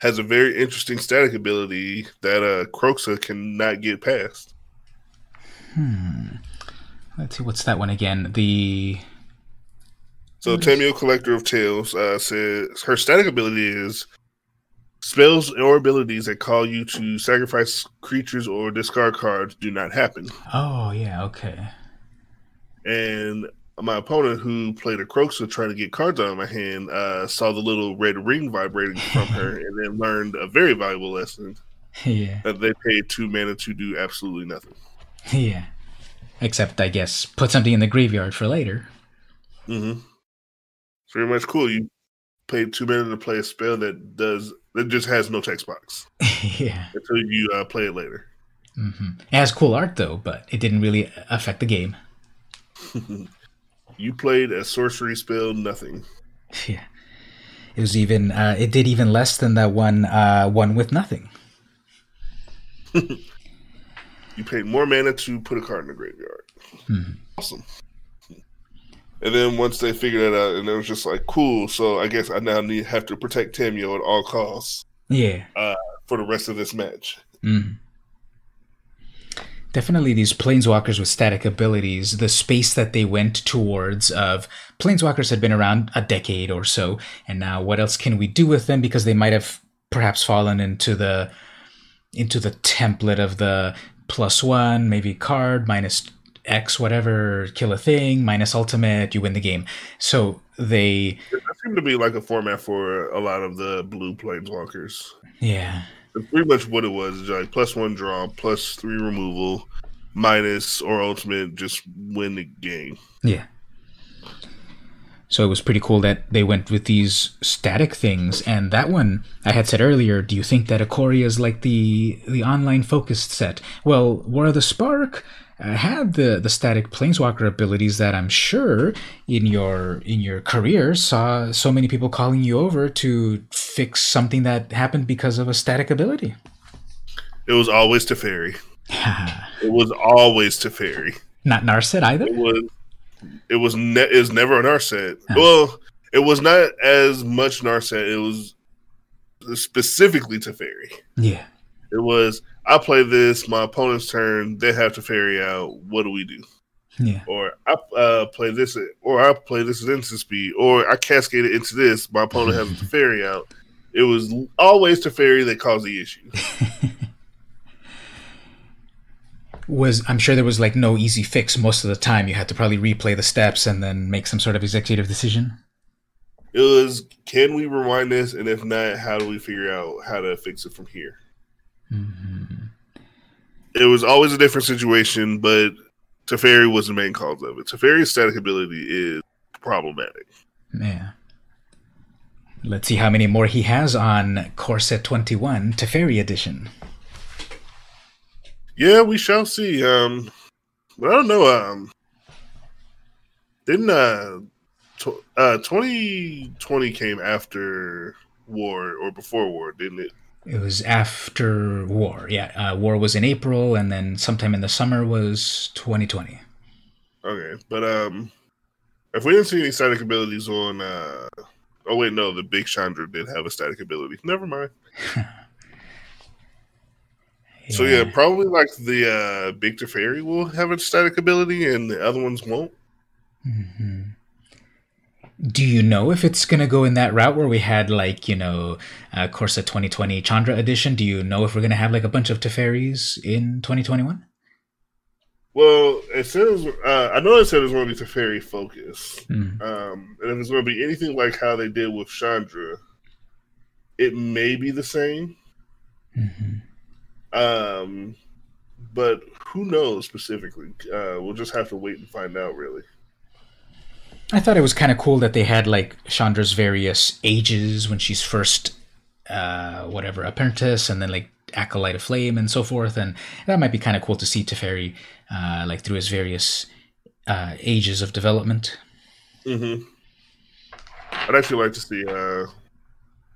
has a very interesting static ability that uh, Kroxa cannot get past. Hmm. Let's see, what's that one again? The. So, Tamiyo, Collector of Tales, uh, says her static ability is Spells or abilities that call you to sacrifice creatures or discard cards do not happen. Oh, yeah, okay. And my opponent, who played a Kroxa trying to get cards out of my hand, uh, saw the little red ring vibrating from her and then learned a very valuable lesson. Yeah. That they paid two mana to do absolutely nothing. Yeah. Except, I guess, put something in the graveyard for later. Mm-hmm. Pretty much cool. You paid two minutes to play a spell that does that just has no text box. yeah. Until you uh, play it later. Mm-hmm. It has cool art though, but it didn't really affect the game. you played a sorcery spell, nothing. Yeah. It was even. Uh, it did even less than that one. Uh, one with nothing. you paid more mana to put a card in the graveyard. Mm-hmm. Awesome. And then once they figured that out, and it was just like, cool. So I guess I now need have to protect Tamiyo at all costs. Yeah. Uh, for the rest of this match. Mm. Definitely, these planeswalkers with static abilities, the space that they went towards of planeswalkers had been around a decade or so, and now what else can we do with them? Because they might have perhaps fallen into the into the template of the plus one, maybe card minus X whatever, kill a thing, minus ultimate, you win the game. So they it seemed to be like a format for a lot of the blue planeswalkers. Yeah. It's pretty much what it was. like plus one draw, plus three removal, minus or ultimate, just win the game. Yeah. So it was pretty cool that they went with these static things. And that one I had said earlier, do you think that Ikoria is like the the online focused set? Well, War of the Spark Uh, had the the static planeswalker abilities that I'm sure in your in your career saw so many people calling you over to fix something that happened because of a static ability. It was always Teferi. it was always Teferi. Not Narset either. It was it was ne- it was never an Narset. Huh. Well, it was not as much Narset. It was specifically Teferi. Yeah. It was I play this, my opponent's turn, they have Teferi out. What do we do? Yeah. Or I uh, play this, or I play this at instant speed, or I cascade it into this. My opponent has to Teferi out. It was always Teferi that caused the issue. was I'm sure there was like no easy fix most of the time. You had to probably replay the steps and then make some sort of executive decision. It was can we rewind this, and if not, how do we figure out how to fix it from here? Mm-hmm. It was always a different situation, but Teferi was the main cause of it. Teferi's static ability is problematic. Yeah. Let's see how many more he has on Core Set 21 Teferi Edition. Yeah, we shall see. Um, but I don't know. Um, didn't uh, tw- uh, twenty twenty came after war or before war, didn't it? It was after war. Yeah, uh, war was in April, and then sometime in the summer was 2020. Okay, but um, if we didn't see any static abilities on, uh, oh wait, no, the big Chandra did have a static ability. Never mind. Yeah. So yeah, probably like the uh, Big Teferi will have a static ability, and the other ones won't. Mm-hmm. Do you know if it's gonna go in that route where we had like you know, uh, Core Set 2020 Chandra edition? Do you know if we're gonna have like a bunch of Teferis in 2021? Well, it says uh, I know it said it's going to be Teferi focus, mm. um, and if it's going to be anything like how they did with Chandra, it may be the same. Mm-hmm. Um, but who knows specifically? Uh, we'll just have to wait and find out, really. I thought it was kind of cool that they had like Chandra's various ages when she's first, uh, whatever, apprentice, and then like acolyte of flame and so forth, and that might be kind of cool to see Teferi, uh, like through his various uh, ages of development. Mm-hmm. I'd actually like to see uh,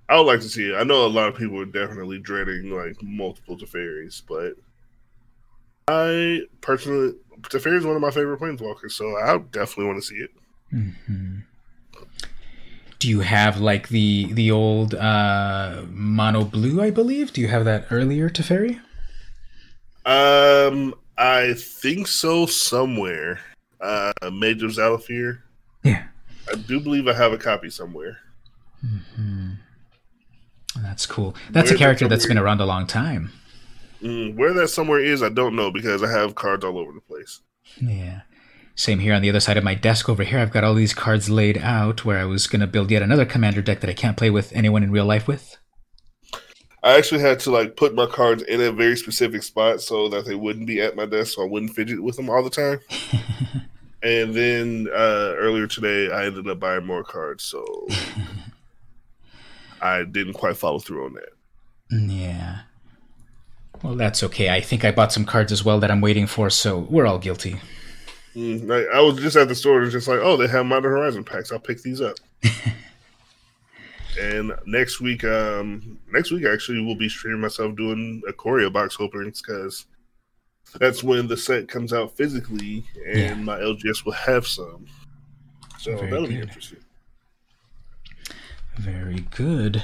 I would like to see. I know a lot of people are definitely dreading like multiple Teferis, but I personally Teferi is one of my favorite planeswalkers, so I definitely want to see it. Mm-hmm. Do you have like the the old uh, mono blue? I believe. Do you have that earlier Teferi? Um, I think so. Somewhere, uh, Mage of Zhalfir. Yeah, I do believe I have a copy somewhere. Mm-hmm. That's cool. That's where a character that that's been around a long time. Mm, where that somewhere is, I don't know because I have cards all over the place. Yeah. Same here on the other side of my desk over here. I've got all these cards laid out where I was going to build yet another commander deck that I can't play with anyone in real life with. I actually had to like put my cards in a very specific spot so that they wouldn't be at my desk, so I wouldn't fidget with them all the time. And then uh, earlier today, I ended up buying more cards, so I didn't quite follow through on that. Yeah. Well, that's okay. I think I bought some cards as well that I'm waiting for, so we're all guilty. Mm, I, I, was just at the store and just like, oh, they have Modern Horizon packs. I'll pick these up. and next week, um, next week actually, we'll be streaming myself doing Ikoria box openings because that's when the set comes out physically, and yeah. my LGS will have some. So Very that'll good. be interesting. Very good.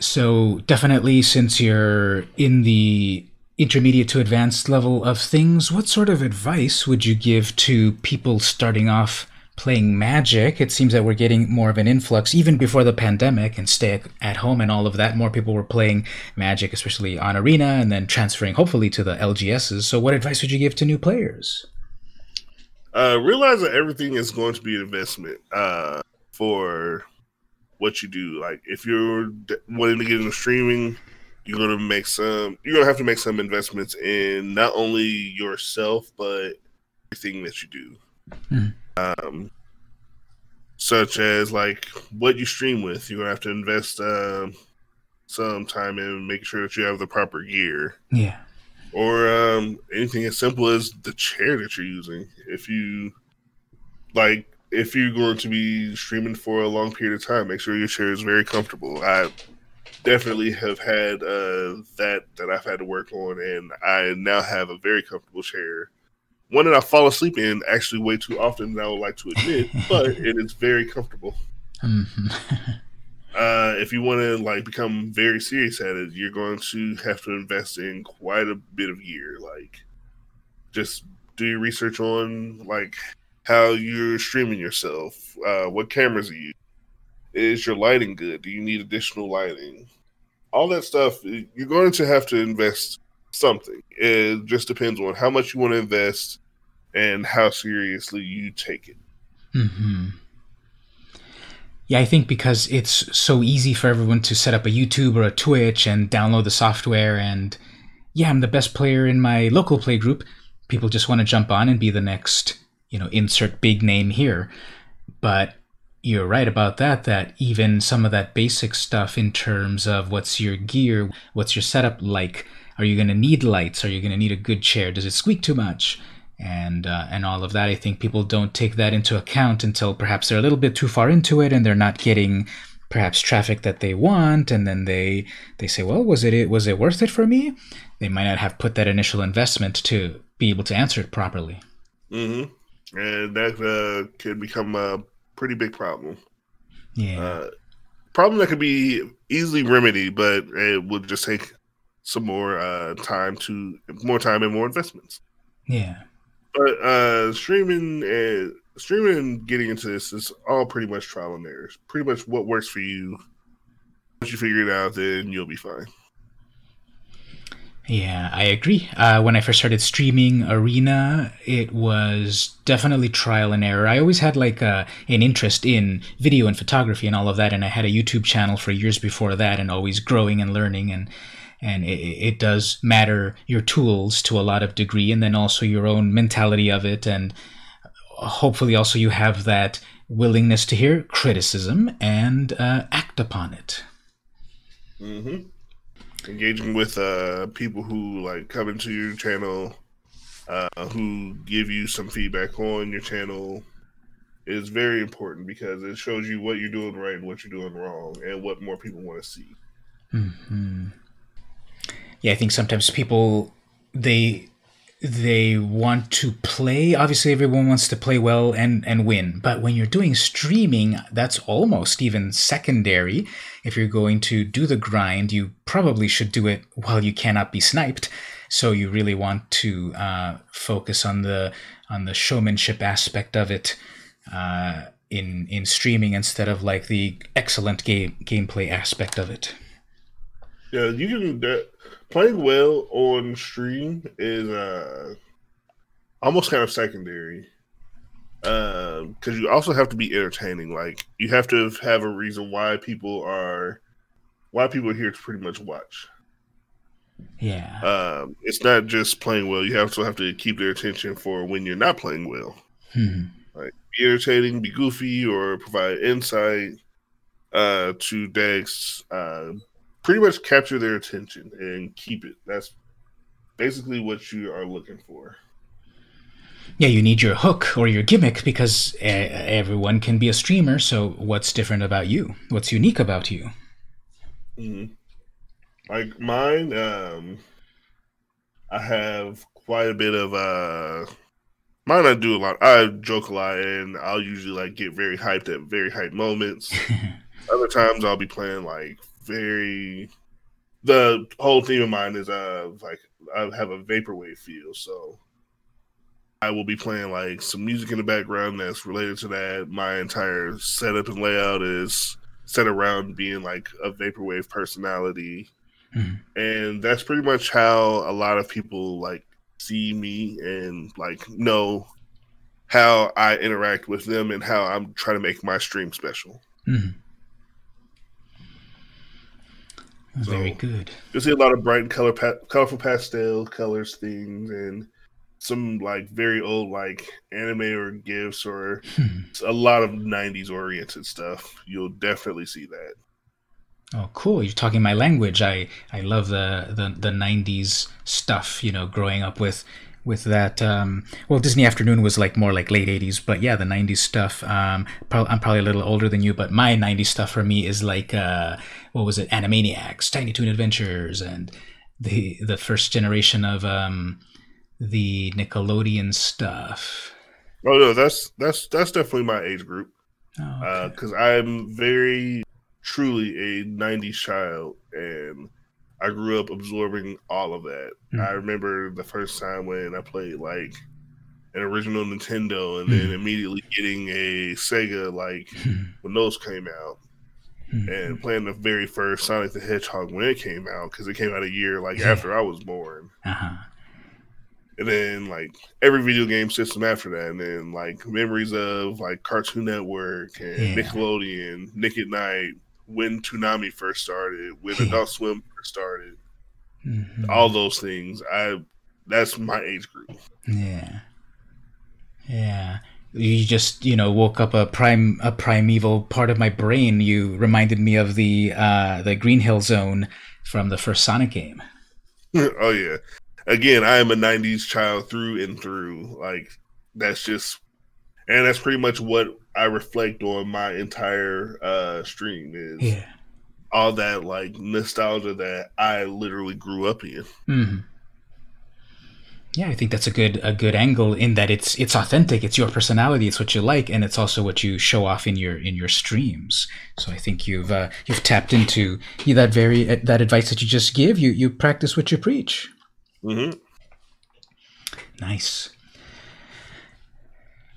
So definitely, since you're in the intermediate to advanced level of things, what sort of advice would you give to people starting off playing Magic? It seems that we're getting more of an influx even before the pandemic and stay at home and all of that. More people were playing Magic, especially on Arena, and then transferring hopefully to the LGSs. So, what advice would you give to new players? Uh, realize that everything is going to be an investment uh, for what you do. Like, if you're wanting to get into streaming, you're gonna make some you're gonna have to make some investments in not only yourself but everything that you do. Mm. um such as like what you stream with. You're gonna have to invest uh, some time in making sure that you have the proper gear. Yeah. Or um anything as simple as the chair that you're using. If you like if you're going to be streaming for a long period of time make sure your chair is very comfortable. I definitely have had uh, that that I've had to work on, and I now have a very comfortable chair. One that I fall asleep in actually way too often than I would like to admit, but it is very comfortable. Mm-hmm. uh, if you want to like become very serious at it, you're going to have to invest in quite a bit of gear. Like, just do your research on like how you're streaming yourself, uh, what cameras are you is your lighting good? Do you need additional lighting? All that stuff, you're going to have to invest something. It just depends on how much you want to invest and how seriously you take it. hmm Yeah, I think because it's so easy for everyone to set up a YouTube or a Twitch and download the software, and yeah, I'm the best player in my local play group. People just want to jump on and be the next, you know, insert big name here. But you're right about that that even some of that basic stuff in terms of what's your gear what's your setup like? Are you going to need lights? Are you going to need a good chair? Does it squeak too much? And uh, and all of that i think people don't take that into account until perhaps they're a little bit too far into it and they're not getting perhaps traffic that they want. And then they they say well was it was it worth it for me? They might not have put that initial investment to be able to answer it properly. Mm-hmm. And that uh, can become a pretty big problem. Yeah. Uh, problem that could be easily remedied, but it would just take some more uh, time to more time and more investments. Yeah. But uh, streaming and streaming and getting into this is all pretty much trial and error. It's Pretty much what works for you. Once you figure it out, then you'll be fine. Yeah, I agree. Uh, when I first started streaming Arena, it was definitely trial and error. I always had like a, uh, an interest in video and photography and all of that, and I had a YouTube channel for years before that, and always growing and learning. And and it, it does matter your tools to a lot of degree, and then also your own mentality of it, and hopefully also you have that willingness to hear criticism and uh, act upon it. Mm-hmm engaging with uh, people who like come into your channel, uh, who give you some feedback on your channel, is very important because it shows you what you're doing right and what you're doing wrong, and what more people want to see. Mm-hmm. Yeah, I think sometimes people they they want to play obviously everyone wants to play well and and win but when you're doing streaming that's almost even secondary if you're going to do the grind you probably should do it while you cannot be sniped. So you really want to uh, focus on the on the showmanship aspect of it uh, in in streaming instead of like the excellent game gameplay aspect of it. Yeah you can playing well on stream is uh almost kind of secondary because um, you also have to be entertaining. Like you have to have a reason why people are why people here to pretty much watch Yeah. Um, it's not just playing well. You also have to keep their attention for when you're not playing well. Hmm. Like be irritating, be goofy, or provide insight uh, to decks. Uh, pretty much capture their attention and keep it. That's basically what you are looking for. Yeah, you need your hook or your gimmick because uh, everyone can be a streamer. So, what's different about you? What's unique about you? Mm-hmm. Like mine, um, I have quite a bit of uh, mine. I do a lot. I joke a lot, and I'll usually like get very hyped at very hyped moments. Other times, I'll be playing like very. The whole theme of mine is uh like I have a vaporwave feel, so I will be playing like some music in the background that's related to that. My entire setup and layout is set around being like a vaporwave personality. Mhm. And that's pretty much how a lot of people like see me and like know how I interact with them and how I'm trying to make my stream special. Mm-hmm. Very good. You'll see a lot of bright and color pa- colorful pastel colors things and some like very old like anime or gifs or Hmm. a lot of 90s oriented stuff you'll definitely see that Oh, cool! You're talking my language. I I love the the the '90s stuff. You know, growing up with with that. Um, well, Disney Afternoon was like more like late '80s, but yeah, the '90s stuff. Um, prob- I'm probably a little older than you, but my '90s stuff for me is like uh, what was it? Animaniacs, Tiny Toon Adventures, and the the first generation of um, the Nickelodeon stuff. oh no that's that's that's definitely my age group Oh, okay. because i'm very truly a 90s child and i grew up absorbing all of that Mhm. i remember the first time when i played like an original nintendo and then Mhm. immediately getting a sega like Hmm. when those came out Hmm. and playing the very first Sonic the Hedgehog when it came out because it came out a year like Yeah. after I was born, uh-huh. And then like every video game system after that, and then like memories of like Cartoon Network and Yeah. Nickelodeon, Nick at Night, when Toonami first started, when Yeah. Adult Swim first started, Mhm. all those things. I that's my age group. Yeah. Yeah. You just, you know, woke up a prime a primeval part of my brain. You reminded me of the uh the Green Hill Zone from the first Sonic game. oh yeah. Again, I am a '90s child through and through. Like that's just, and that's pretty much what I reflect on my entire uh stream is Yeah. all that like nostalgia that I literally grew up in. hmm Yeah, I think that's a good a good angle in that it's it's authentic. It's your personality. It's what you like, and it's also what you show off in your in your streams. So I think you've uh, you've tapped into that very uh, that advice that you just give. You you practice what you preach. Hmm Nice.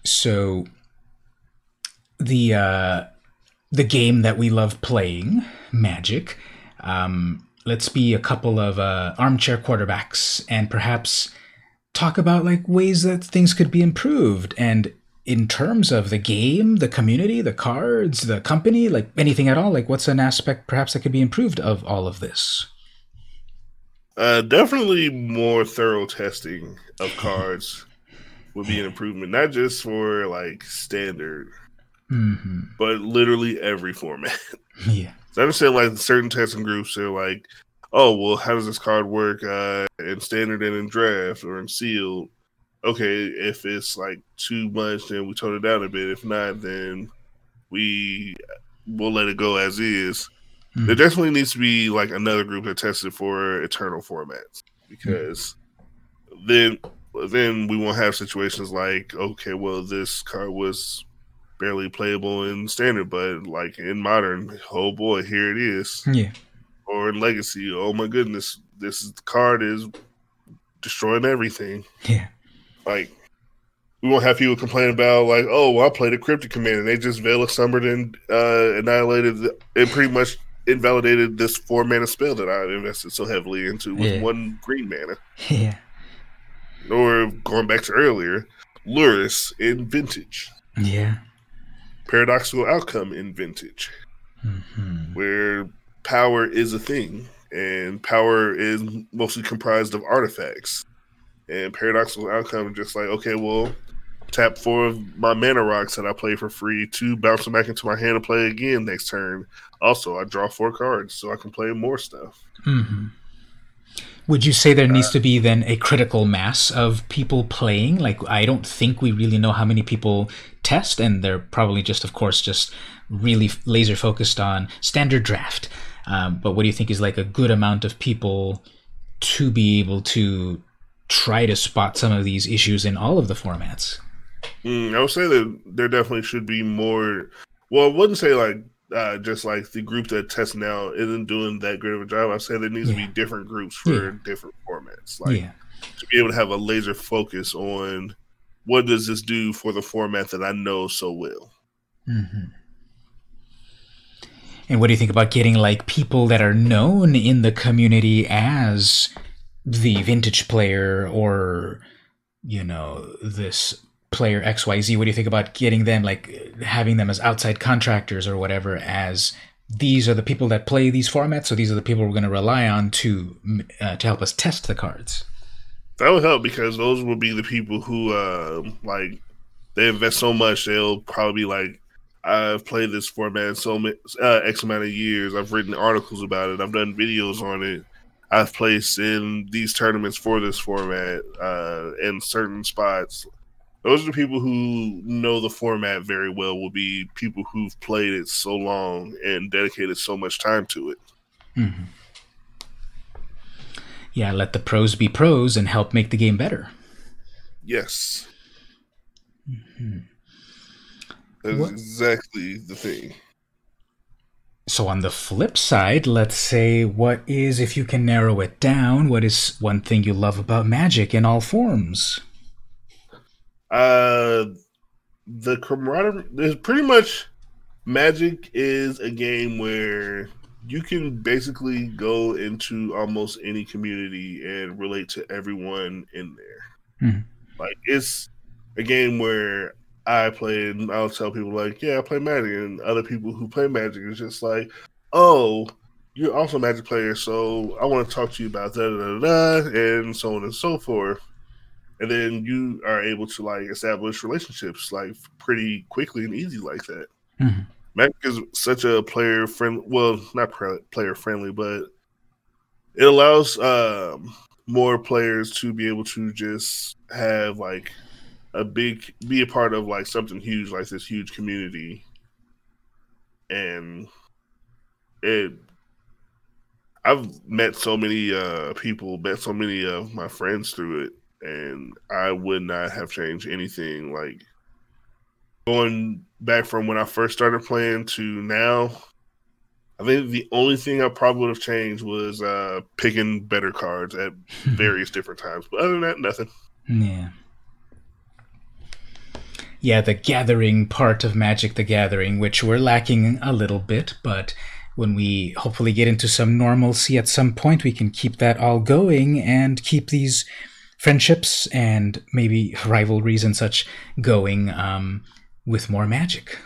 So the uh, the game that we love playing, Magic. Um, let's be a couple of uh, armchair quarterbacks and perhaps talk about like ways that things could be improved and in terms of the game, the community, the cards, the company, like anything at all. Like, what's an aspect perhaps that could be improved of all of this? Uh, definitely more thorough testing of cards would be an improvement, not just for like standard, hmm but literally every format. Yeah. So I understand like certain testing groups are like, oh well, how does this card work uh, in standard and in draft or in sealed? Okay, if it's like too much, then we tone it down a bit. If not, then we will let it go as is. Mhm. There definitely needs to be like another group that tested for eternal formats because then then we won't have situations like okay, well this card was barely playable in standard, but like in modern, oh boy, here it is. Yeah. Or in legacy, oh my goodness, this card is destroying everything. Yeah. Like we won't have people complain about like, oh, well, I played a cryptic command and they just Veil of Summered and uh, annihilated the, it pretty much invalidated this four mana spell that I invested so heavily into with Yeah. one green mana. Yeah. Or going back to earlier, Lurrus in vintage. Yeah. Paradoxical outcome in vintage. hmm where power is a thing and power is mostly comprised of artifacts. And paradoxical outcome just like, okay, well, tap four of my mana rocks that I play for free to bounce them back into my hand and play again next turn. Also, I draw four cards so I can play more stuff. Mm-hmm. Would you say there needs to be then a critical mass of people playing? Like, I don't think we really know how many people test, and they're probably just, of course, just really laser focused on standard draft. Um, but what do you think is like a good amount of people to be able to try to spot some of these issues in all of the formats? Mm, I would say that there definitely should be more. Well, I wouldn't say like uh, just like the group that tests now isn't doing that great of a job. I say there needs yeah. to be different groups for yeah. different formats. Like yeah. to be able to have a laser focus on what does this do for the format that I know so well. Mm-hmm. And what do you think about getting like people that are known in the community as the vintage player or you know this player XYZ, what do you think about getting them, like having them as outside contractors or whatever, as these are the people that play these formats, so these are the people we're going to rely on to uh, to help us test the cards. That would help because those will be the people who uh, like they invest so much they'll probably be like, I've played this format so uh, X amount of years. I've written articles about it. I've done videos on it. I've placed in these tournaments for this format uh, in certain spots those are the people who know the format very well will be people who've played it so long and dedicated so much time to it mm-hmm. yeah let the pros be pros and help make the game better yes mm-hmm. that's what? exactly the thing so on the flip side let's say what is if you can narrow it down what is one thing you love about magic in all forms uh, the camaraderie. There's pretty much Magic is a game where you can basically go into almost any community and relate to everyone in there. Mm-hmm. Like it's a game where I play and I'll tell people like, yeah, I play Magic, and other people who play Magic is just like, oh, you're also a Magic player, so I want to talk to you about that, and so on and so forth and then you are able to like establish relationships like pretty quickly and easy like that. Mm-hmm. Magic is such a player friendly, well, not player friendly, but it allows um, more players to be able to just have like a big, be a part of like something huge, like this huge community, and it. I've met so many uh, people, met so many of my friends through it, and I would not have changed anything. Like going back from when I first started playing to now, I think the only thing I probably would have changed was uh, picking better cards at various different times. But other than that, nothing. Yeah. Yeah, the gathering part of Magic the Gathering, which we're lacking a little bit, but when we hopefully get into some normalcy at some point, we can keep that all going and keep these friendships and maybe rivalries and such going um, with more magic.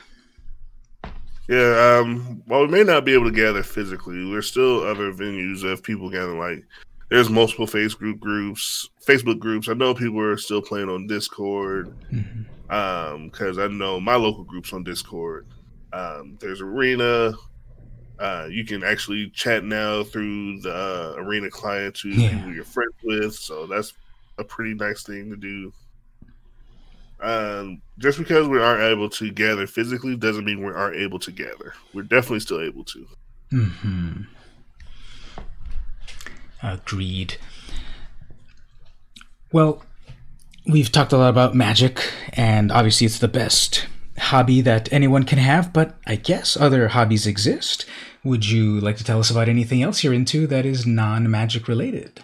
Yeah, um, while we may not be able to gather physically, there's still other venues of people gathering. Like, there's multiple Facebook groups, Facebook groups. I know people are still playing on Discord, mm-hmm. um, because I know my local groups on Discord. Um, there's Arena. Uh, you can actually chat now through the uh, Arena client to yeah. people you're friends with, so that's a pretty nice thing to do. Um, just because we aren't able to gather physically doesn't mean we aren't able to gather. We're definitely still able to. Hmm. Agreed. Well, we've talked a lot about magic, and obviously it's the best hobby that anyone can have, but I guess other hobbies exist. Would you like to tell us about anything else you're into that is non magic related?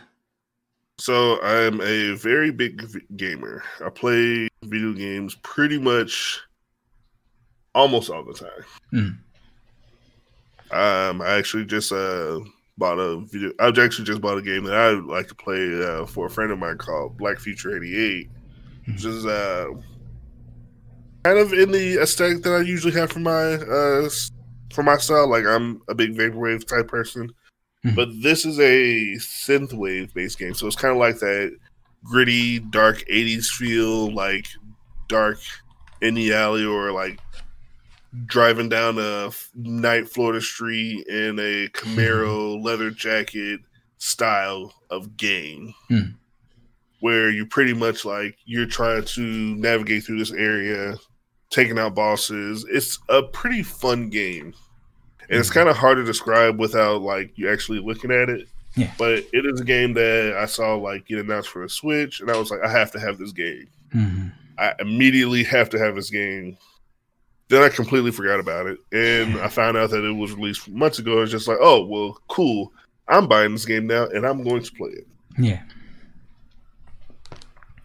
So I'm a very big gamer. I play video games pretty much almost all the time. Mm. Um, I actually just uh bought a video. I actually just bought a game that I would like to play uh, for a friend of mine called Black Future '88, mm. which is uh kind of in the aesthetic that I usually have for my uh for my style. Like I'm a big vaporwave type person. Mm-hmm. But this is a synthwave based game, so it's kind of like that gritty, dark '80s feel, like dark in the alley or like driving down a night Florida street in a Camaro leather jacket style of game. Mm. Where you pretty much like you're trying to navigate through this area, taking out bosses. It's a pretty fun game. And it's hmm. kind of hard to describe without like you actually looking at it. Yeah. But it is a game that I saw like get announced for a Switch, and I was like, I have to have this game. Mm-hmm. I immediately have to have this game. Then I completely forgot about it, and I found out that it was released months ago. It's just like, oh well, cool. I'm buying this game now, and I'm going to play it. Yeah.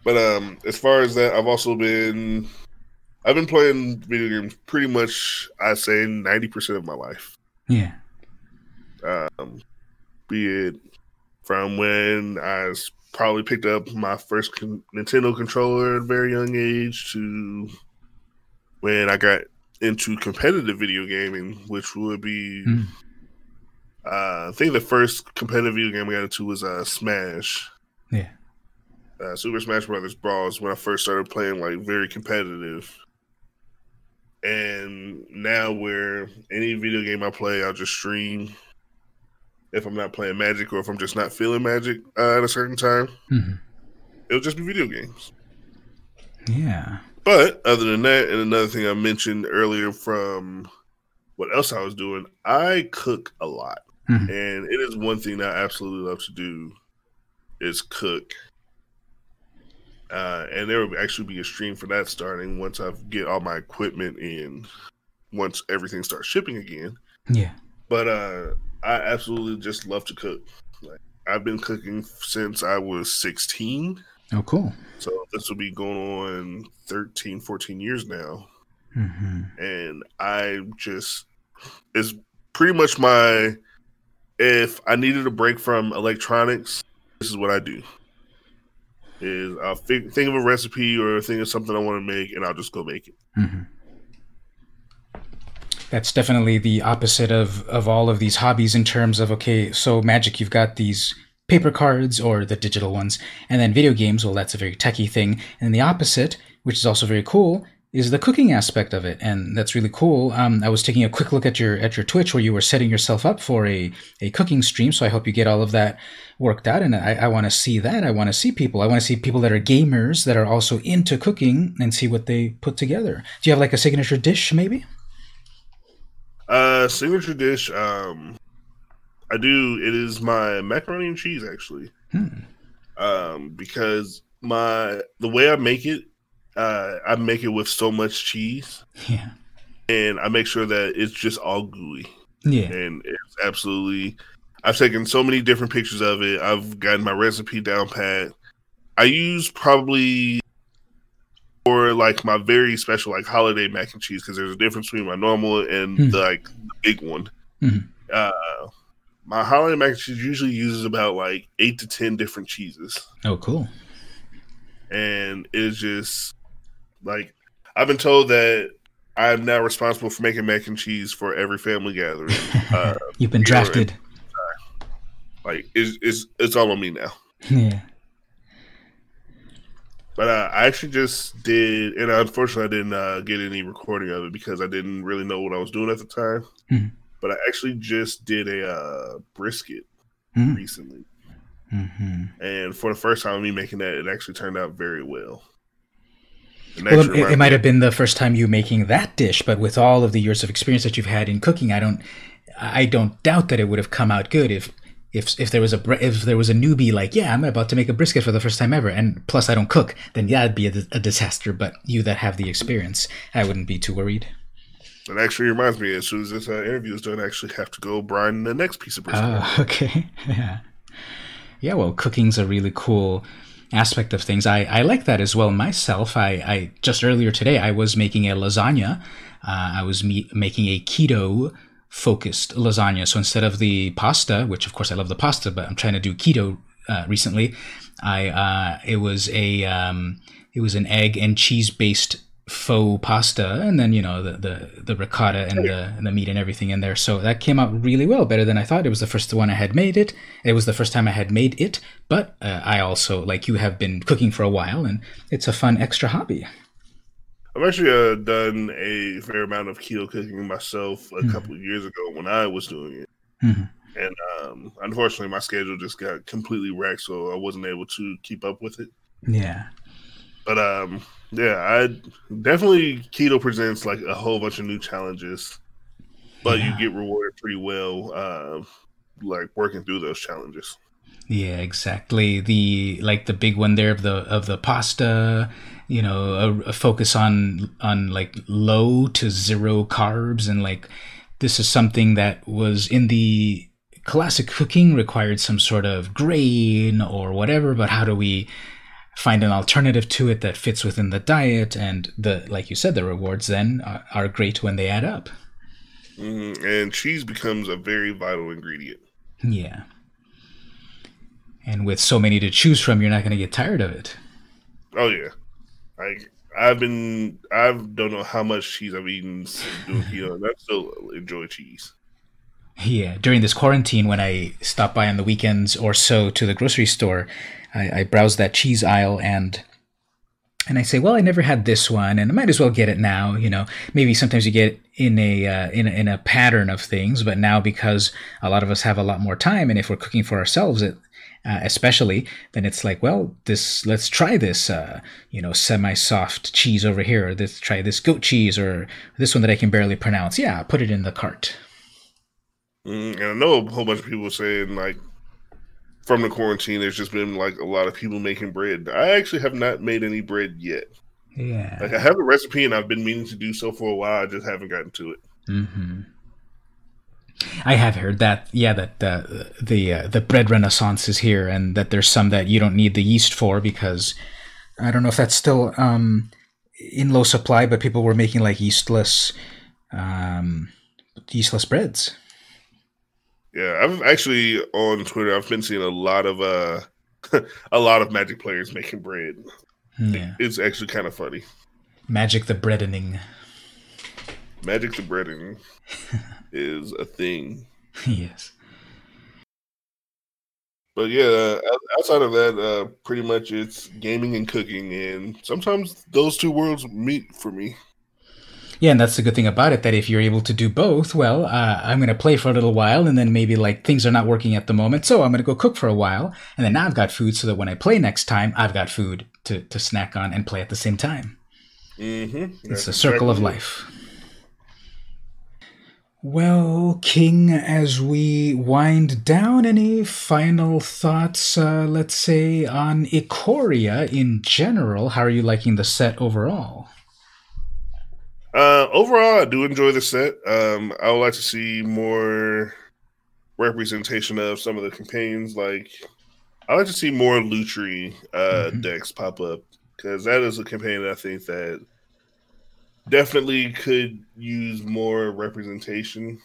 But um, as far as that, I've also been, I've been playing video games pretty much. I say ninety percent of my life. Yeah. Um, be it from when I probably picked up my first con- Nintendo controller at a very young age to when I got into competitive video gaming, which would be, mm. uh, I think the first competitive video game I got into was uh, Smash. Yeah. Uh, Super Smash Brothers Bros. When I first started playing like very competitive, and now where any video game I play, I'll just stream if I'm not playing Magic or if I'm just not feeling Magic uh, at a certain time. Mm-hmm. It'll just be video games. Yeah. But other than that, and another thing I mentioned earlier from what else I was doing, I cook a lot. Mm-hmm. And it is one thing that I absolutely love to do is cook. Uh, and there will actually be a stream for that starting once I get all my equipment in, once everything starts shipping again. Yeah. But uh, I absolutely just love to cook. Like I've been cooking since I was 16. Oh, cool. So this will be going on 13, 14 years now. Mm-hmm. And I just, it's pretty much my, if I needed a break from electronics, this is what I do. Is I'll think, think of a recipe or think of something I want to make and I'll just go make it. Mm-hmm that's definitely the opposite of of all of these hobbies in terms of okay so magic you've got these paper cards or the digital ones and then video games well that's a very techy thing and the opposite which is also very cool is the cooking aspect of it and that's really cool um, i was taking a quick look at your at your twitch where you were setting yourself up for a, a cooking stream so i hope you get all of that worked out and i, I want to see that i want to see people i want to see people that are gamers that are also into cooking and see what they put together do you have like a signature dish maybe uh, signature dish. Um, I do. It is my macaroni and cheese actually. Hmm. Um, because my the way I make it, uh, I make it with so much cheese. Yeah. And I make sure that it's just all gooey. Yeah. And it's absolutely. I've taken so many different pictures of it. I've gotten my recipe down pat. I use probably or like my very special like holiday mac and cheese because there's a difference between my normal and mm. the like the big one. Mm-hmm. Uh, my holiday mac and cheese usually uses about like eight to ten different cheeses. Oh, cool! And it's just like I've been told that I'm now responsible for making mac and cheese for every family gathering. Uh, You've been drafted. Like it's, it's it's all on me now. Yeah. But uh, I actually just did, and unfortunately, I didn't uh, get any recording of it because I didn't really know what I was doing at the time. Mm-hmm. But I actually just did a uh, brisket mm-hmm. recently, mm-hmm. and for the first time me making that, it actually turned out very well. Well, it, it might have been the first time you making that dish, but with all of the years of experience that you've had in cooking, I don't, I don't doubt that it would have come out good if if if there was a if there was a newbie like yeah I'm about to make a brisket for the first time ever and plus I don't cook then yeah it'd be a, a disaster but you that have the experience I wouldn't be too worried. That actually reminds me as soon as this uh, interview is done I actually have to go brine the next piece of brisket. Uh, okay yeah yeah well cooking's a really cool aspect of things. I I like that as well myself. I I just earlier today I was making a lasagna. Uh, I was me- making a keto focused lasagna. So instead of the pasta, which of course I love the pasta, but I'm trying to do keto uh, recently, I uh, it was a um, it was an egg and cheese based faux pasta and then you know the the, the ricotta and the and the meat and everything in there. So that came out really well better than i thought. It was the first one i had made it. It was the first time i had made it but uh, i also like you have been cooking for a while and it's a fun extra hobby. I've actually uh, done a fair amount of keto cooking myself a mm-hmm. couple of years ago when i was doing it. Mm-hmm. and um, unfortunately my schedule just got completely wrecked so i wasn't able to keep up with it. Yeah. But um, yeah, I definitely keto presents like a whole bunch of new challenges, but yeah. you get rewarded pretty well, uh, like working through those challenges. Yeah, exactly. The like the big one there of the of the pasta, you know, a, a focus on on like low to zero carbs and like this is something that was in the classic cooking required some sort of grain or whatever, but how do we find an alternative to it that fits within the diet and the like you said the rewards then are, are great when they add up. Mm, and cheese becomes a very vital ingredient. Yeah. And with so many to choose from you're not going to get tired of it. Oh yeah. Like i've been i don't know how much cheese i've eaten doing keto i still enjoy cheese. Yeah. During this quarantine when i stop by on the weekends or so to the grocery store I, I browse that cheese aisle and and I say, well, I never had this one, and I might as well get it now. You know, maybe sometimes you get in a, uh, in a in a pattern of things, but now because a lot of us have a lot more time, and if we're cooking for ourselves, it, uh, especially, then it's like, well, this let's try this, uh, you know, semi-soft cheese over here, or let's try this goat cheese, or this one that I can barely pronounce. Yeah, put it in the cart. Mm, I know a whole bunch of people saying like from the quarantine, there's just been like a lot of people making bread. I actually have not made any bread yet. Yeah, like I have a recipe and I've been meaning to do so for a while. I just haven't gotten to it. Mm-hmm. I have heard that. Yeah, that uh, the uh, the bread renaissance is here, and that there's some that you don't need the yeast for because I don't know if that's still um, in low supply, but people were making like yeastless um, yeastless breads. Yeah, I've actually on Twitter. I've been seeing a lot of uh, a lot of Magic players making bread. Yeah, it's actually kind of funny. Magic the breadening. Magic the breadening is a thing. Yes. But yeah, outside of that, uh, pretty much it's gaming and cooking, and sometimes those two worlds meet for me. Yeah, and that's the good thing about it that if you're able to do both, well, uh, I'm going to play for a little while and then maybe like things are not working at the moment, so I'm going to go cook for a while. And then now I've got food so that when I play next time, I've got food to, to snack on and play at the same time. Mm-hmm. It's a circle of life. Well, King, as we wind down, any final thoughts, uh, let's say, on Ikoria in general? How are you liking the set overall? Uh, overall, I do enjoy the set. Um, I would like to see more representation of some of the campaigns. Like, I like to see more Lutri uh, mm-hmm. decks pop up because that is a campaign that I think that definitely could use more representation.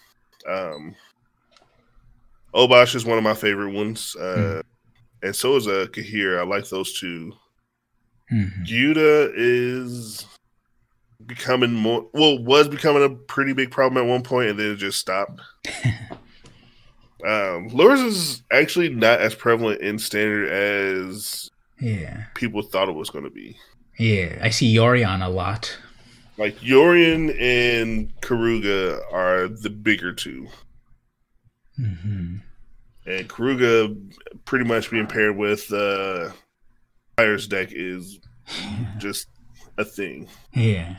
Um, Obosh is one of my favorite ones, uh, mm-hmm. and so is a uh, Kaheera. I like those 2 mm-hmm. is becoming more well was becoming a pretty big problem at one point and then it just stopped. Um Lurrus is actually not as prevalent in standard as yeah. people thought it was going to be. Yeah i see yorion a lot. Like yorion and Keruga are the bigger 2 mm-hmm. and Keruga pretty much being paired with uh fire's deck is just a thing. Yeah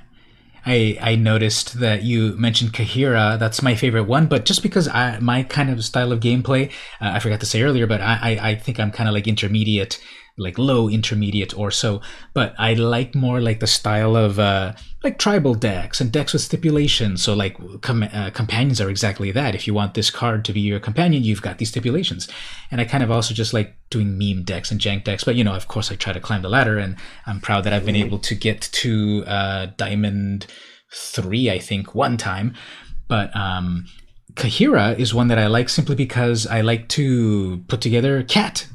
I, I noticed that you mentioned Kaheera. That's my favorite one, but just because I my kind of style of gameplay, uh, I forgot to say earlier, but I, I, I think I'm kind of like intermediate like low intermediate or so but i like more like the style of uh like tribal decks and decks with stipulations. So like com- uh, companions are exactly that. If you want this card to be your companion you've got these stipulations. And i kind of also just like doing meme decks and jank decks but you know of course i try to climb the ladder and i'm proud that i've been able to get to uh diamond 3 i think one time. But um Kaheera is one that I like simply because I like to put together cat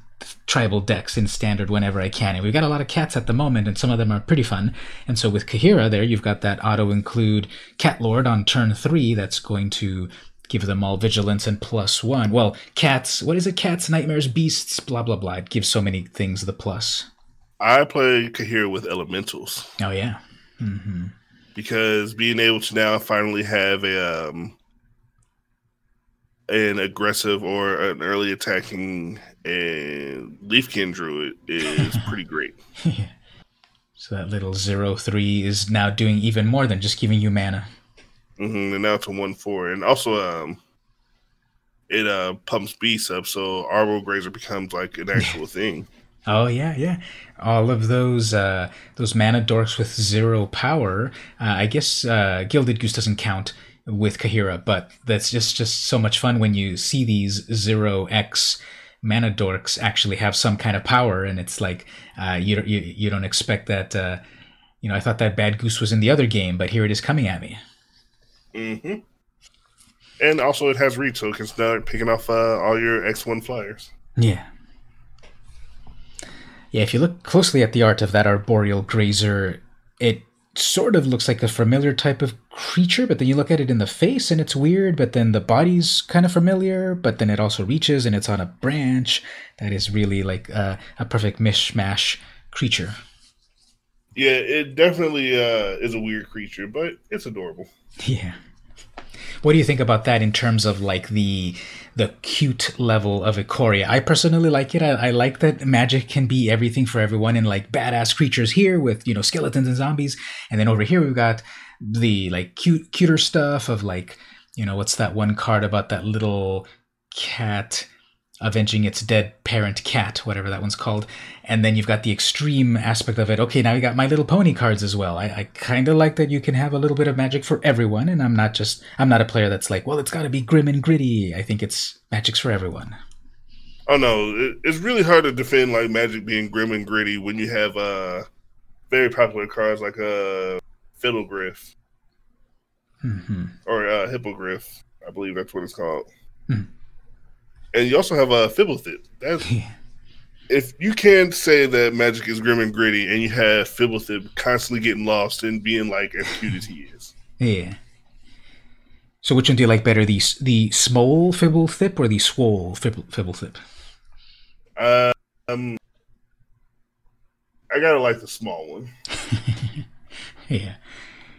tribal decks in standard whenever I can. And we've got a lot of cats at the moment, and some of them are pretty fun. And so with Kaheera there, you've got that auto include Cat Lord on turn three that's going to give them all vigilance and plus one. Well, cats, what is it? Cats, nightmares, beasts, blah, blah, blah. It gives so many things the plus. I play Kaheera with elementals. Oh, yeah. Mm-hmm. Because being able to now finally have a um, an aggressive or an early attacking and Leafkin Druid is pretty great. yeah. So that little zero three is now doing even more than just giving you mana. Mm-hmm, and now to one four, and also um, it uh pumps beasts up, so Arbor Grazer becomes like an actual thing. Oh yeah, yeah. All of those uh, those mana dorks with zero power. Uh, I guess uh, Gilded Goose doesn't count with Kaheera, but that's just just so much fun when you see these zero X mana dorks actually have some kind of power, and it's like uh, you don't you, you don't expect that. Uh, you know, I thought that bad goose was in the other game, but here it is coming at me. Mm-hmm. And also, it has reach, so it can start picking off uh, all your X one flyers. Yeah. Yeah, if you look closely at the art of that arboreal grazer, it sort of looks like a familiar type of creature, but then you look at it in the face and it's weird, but then the body's kind of familiar, but then it also reaches and it's on a branch. That is really like a, a perfect mishmash creature. Yeah, it definitely uh, is a weird creature, but it's adorable. Yeah. What do you think about that in terms of like the the cute level of Ikoria? I personally like it. I, I, like that magic can be everything for everyone and like badass creatures here with you know skeletons and zombies, and then over here we've got the like cute cuter stuff of like you know what's that one card about that little cat avenging its dead parent cat, whatever that one's called. And then you've got the extreme aspect of it. Okay, now you got My Little Pony cards as well. I, I kind of like that you can have a little bit of magic for everyone, and I'm not just I'm not a player that's like, well, it's got to be grim and gritty. I think it's magic's for everyone. Oh no, it, it's really hard to defend like magic being grim and gritty when you have uh very popular cards like uh, Fiddlegriff mm-hmm. or uh, Hippogriff. I believe that's what it's called. Mm and you also have a Fblthp. That's if you can't say that Magic is grim and gritty, and you have Fblthp constantly getting lost and being like as cute as he is. Yeah. So which one do you like better, the the small Fblthp or the swole Fblthp? Uh, um, I gotta like the small one. yeah.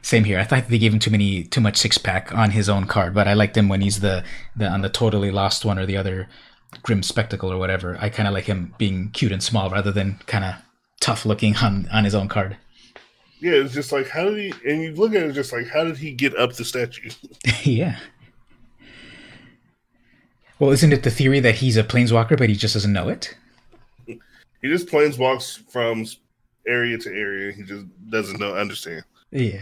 Same here. I thought they gave him too many, too much six pack on his own card, but I liked him when he's the, the on the totally lost one or the other grim spectacle or whatever. I kind of like him being cute and small rather than kind of tough looking on on his own card. Yeah, it's just like how did he? And you look at it, just like how did he get up the statue? yeah. Well, isn't it the theory that he's a planeswalker, but he just doesn't know it? He just planeswalks from area to area. He just doesn't know understand. Yeah.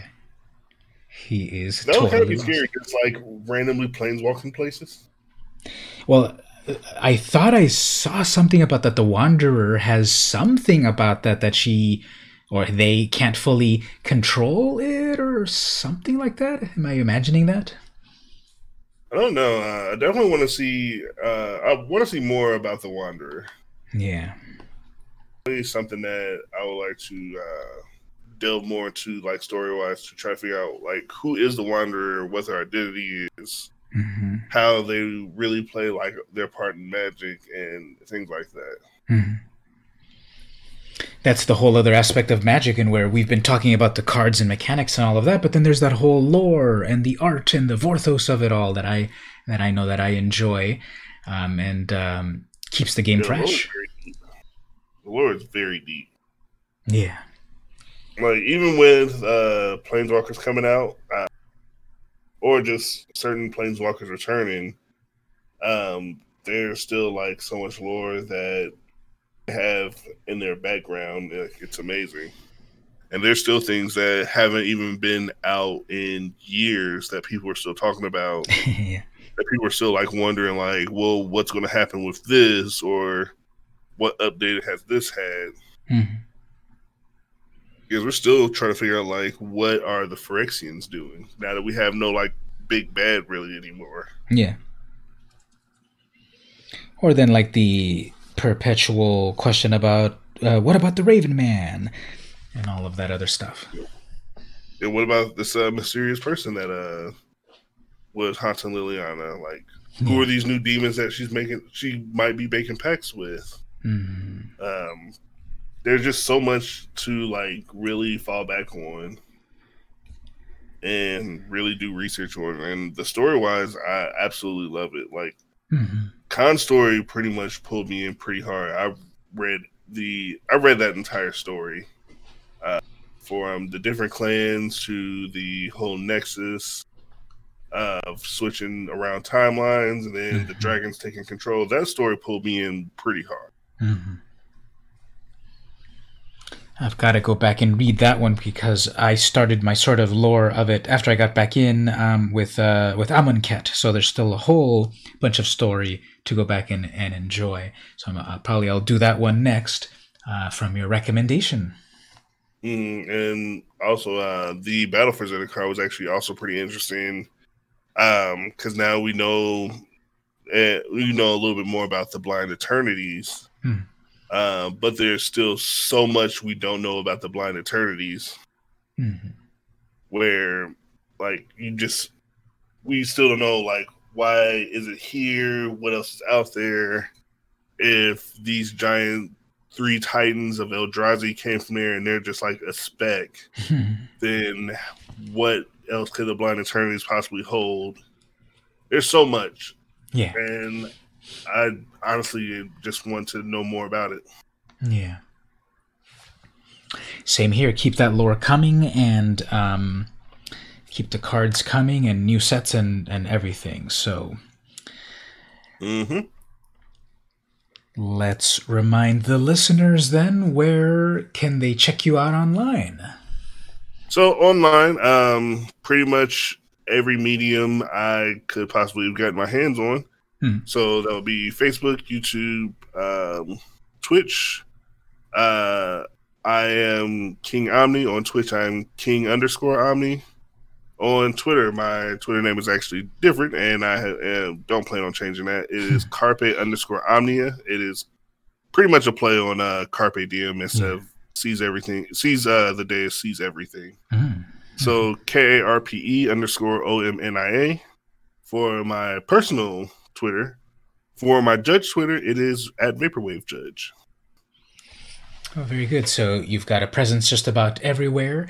He is. That totally kind of be scary. Just like randomly planeswalking places. Well, I thought I saw something about that. The Wanderer has something about that that she or they can't fully control it or something like that. Am I imagining that? I don't know. Uh, I definitely want to see. Uh, I want to see more about the Wanderer. Yeah, something that I would like to uh, delve more into like story wise to try to figure out like who is the wanderer, what their identity is, mm-hmm. how they really play like their part in magic and things like that. Mm-hmm. That's the whole other aspect of magic, and where we've been talking about the cards and mechanics and all of that, but then there's that whole lore and the art and the vorthos of it all that I that I know that I enjoy, um, and um, keeps the game fresh. The lore is very deep. Yeah, like even with uh planeswalkers coming out uh, or just certain planeswalkers returning um there's still like so much lore that have in their background. Like, it's amazing. And there's still things that haven't even been out in years that people are still talking about. Yeah. that people are still like wondering like well what's going to happen with this? Or what update has this had mm-hmm because we're still trying to figure out like what are the Phyrexians doing now that we have no like big bad really anymore. Yeah. Or then like the perpetual question about uh, what about the Raven Man and all of that other stuff. And what about this uh, mysterious person that uh was haunting Liliana? Like, who Yeah. are these new demons that she's making? She might be making pacts with. Mhm. Um, there's just so much to like really fall back on and really do research on. And the story wise, I absolutely love it. Like Mhm. Khan's story pretty much pulled me in pretty hard. I read the I read that entire story. Uh from the different clans to the whole nexus of switching around timelines and then the Mhm. dragons taking control. That story pulled me in pretty hard. Mhm. I've got to go back and read that one because I started my sort of lore of it after I got back in um, with uh, with Amonkhet. So there's still a whole bunch of story to go back and, and enjoy. So I'm, uh, probably I'll do that one next uh, from your recommendation. Mm, and also, uh, the battle for Zendikar was actually also pretty interesting because now we know uh, we know a little bit more about the blind eternities, Hmm. uh, but there's still so much we don't know about the blind eternities. Mhm. Where, like, you just we still don't know like why is it here? What else is out there? If these giant three titans of Eldrazi came from there and they're just like a speck, then what else could the blind eternities possibly hold? There's so much, yeah, and I honestly just want to know more about it. yeah. Same here. Keep that lore coming and um, keep the cards coming and new sets and, and everything. So hmm Let's remind the listeners then where can they check you out online? So online, um, pretty much every medium I could possibly have gotten my hands on. Hmm. So that would be Facebook, YouTube, um, Twitch. Uh, I am King Omni on Twitch. I'm King underscore Omni. On Twitter, my Twitter name is actually different, and I uh, don't plan on changing that. It is Karpe underscore Omnia. It is pretty much a play on uh, Carpe Diem instead Yeah. of sees everything, sees uh, the day, sees everything. Mm. So K A R P E underscore O M N I A for my personal Twitter. For my judge Twitter, it is at Vaporwave Judge. Oh, very good. So you've got a presence just about everywhere.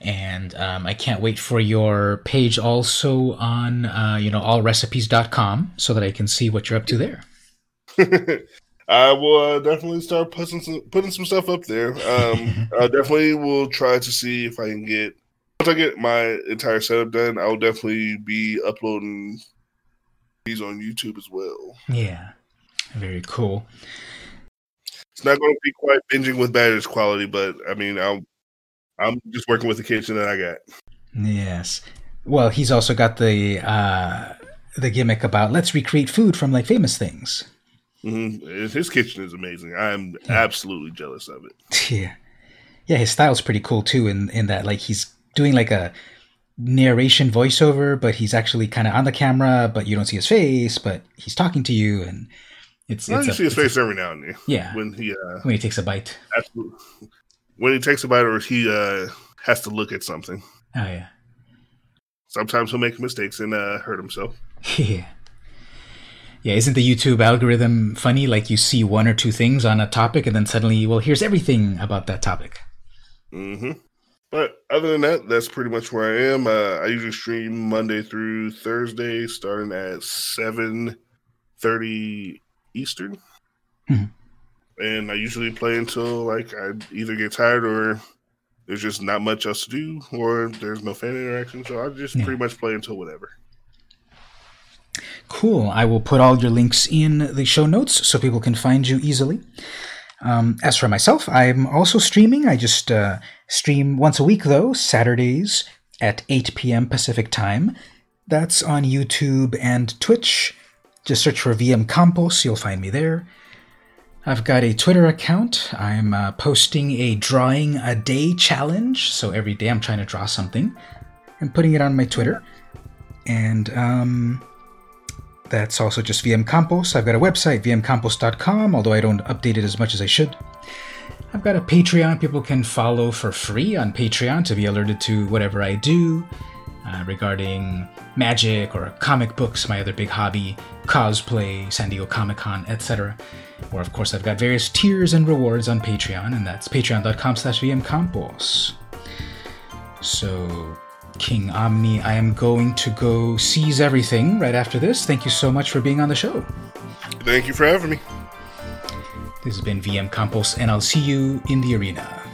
And um, I can't wait for your page also on, uh, you know, allrecipes.com so that I can see what you're up to there. I will uh, definitely start putting some, putting some stuff up there. Um, I definitely will try to see if I can get once I get my entire setup done. I will definitely be uploading these on YouTube as well. Yeah. Very cool. It's not going to be quite Binging with Babish quality, but I mean, I'm I'm just working with the kitchen that I got. Yes. Well, he's also got the uh, the gimmick about let's recreate food from like famous things. hmm His kitchen is amazing. I'm absolutely jealous of it. Yeah. Yeah, his style's pretty cool too in in that like he's doing like a narration voiceover, but he's actually kind of on the camera, but you don't see his face, but he's talking to you and it's, I it's you a- see his it's a- face every now and then yeah, when he uh, when he takes a bite. absolutely, when he takes a bite or he uh, has to look at something. Oh yeah. Sometimes he'll make mistakes and uh, hurt himself. Yeah. Yeah, isn't the YouTube algorithm funny? Like you see one or two things on a topic and then suddenly, well, here's everything about that topic. hmm But other than that, that's pretty much where I am. Uh, I usually stream Monday through Thursday, starting at seven thirty Eastern, Mhm. and I usually play until like I either get tired or there's just not much else to do, or there's no fan interaction. So I just Yeah. pretty much play until whatever. Cool. I will put all your links in the show notes so people can find you easily. Um, as for myself, I'm also streaming. I just uh, stream once a week, though, Saturdays at 8 p.m. Pacific time. That's on YouTube and Twitch. Just search for VM Campos, you'll find me there. I've got a Twitter account. I'm uh, posting a drawing a day challenge. So every day I'm trying to draw something and putting it on my Twitter. And um, That's also just VM Campos. I've got a website, vmcampos.com, although I don't update it as much as I should. I've got a Patreon people can follow for free on Patreon to be alerted to whatever I do uh, regarding magic or comic books, my other big hobby, cosplay, San Diego Comic Con, etc. Or, of course, I've got various tiers and rewards on Patreon, and that's patreon.com slash vmcampos. So, King Omni, I am going to go seize everything right after this. Thank you so much for being on the show. Thank you for having me. This has been VM Campos, and I'll see you in the arena.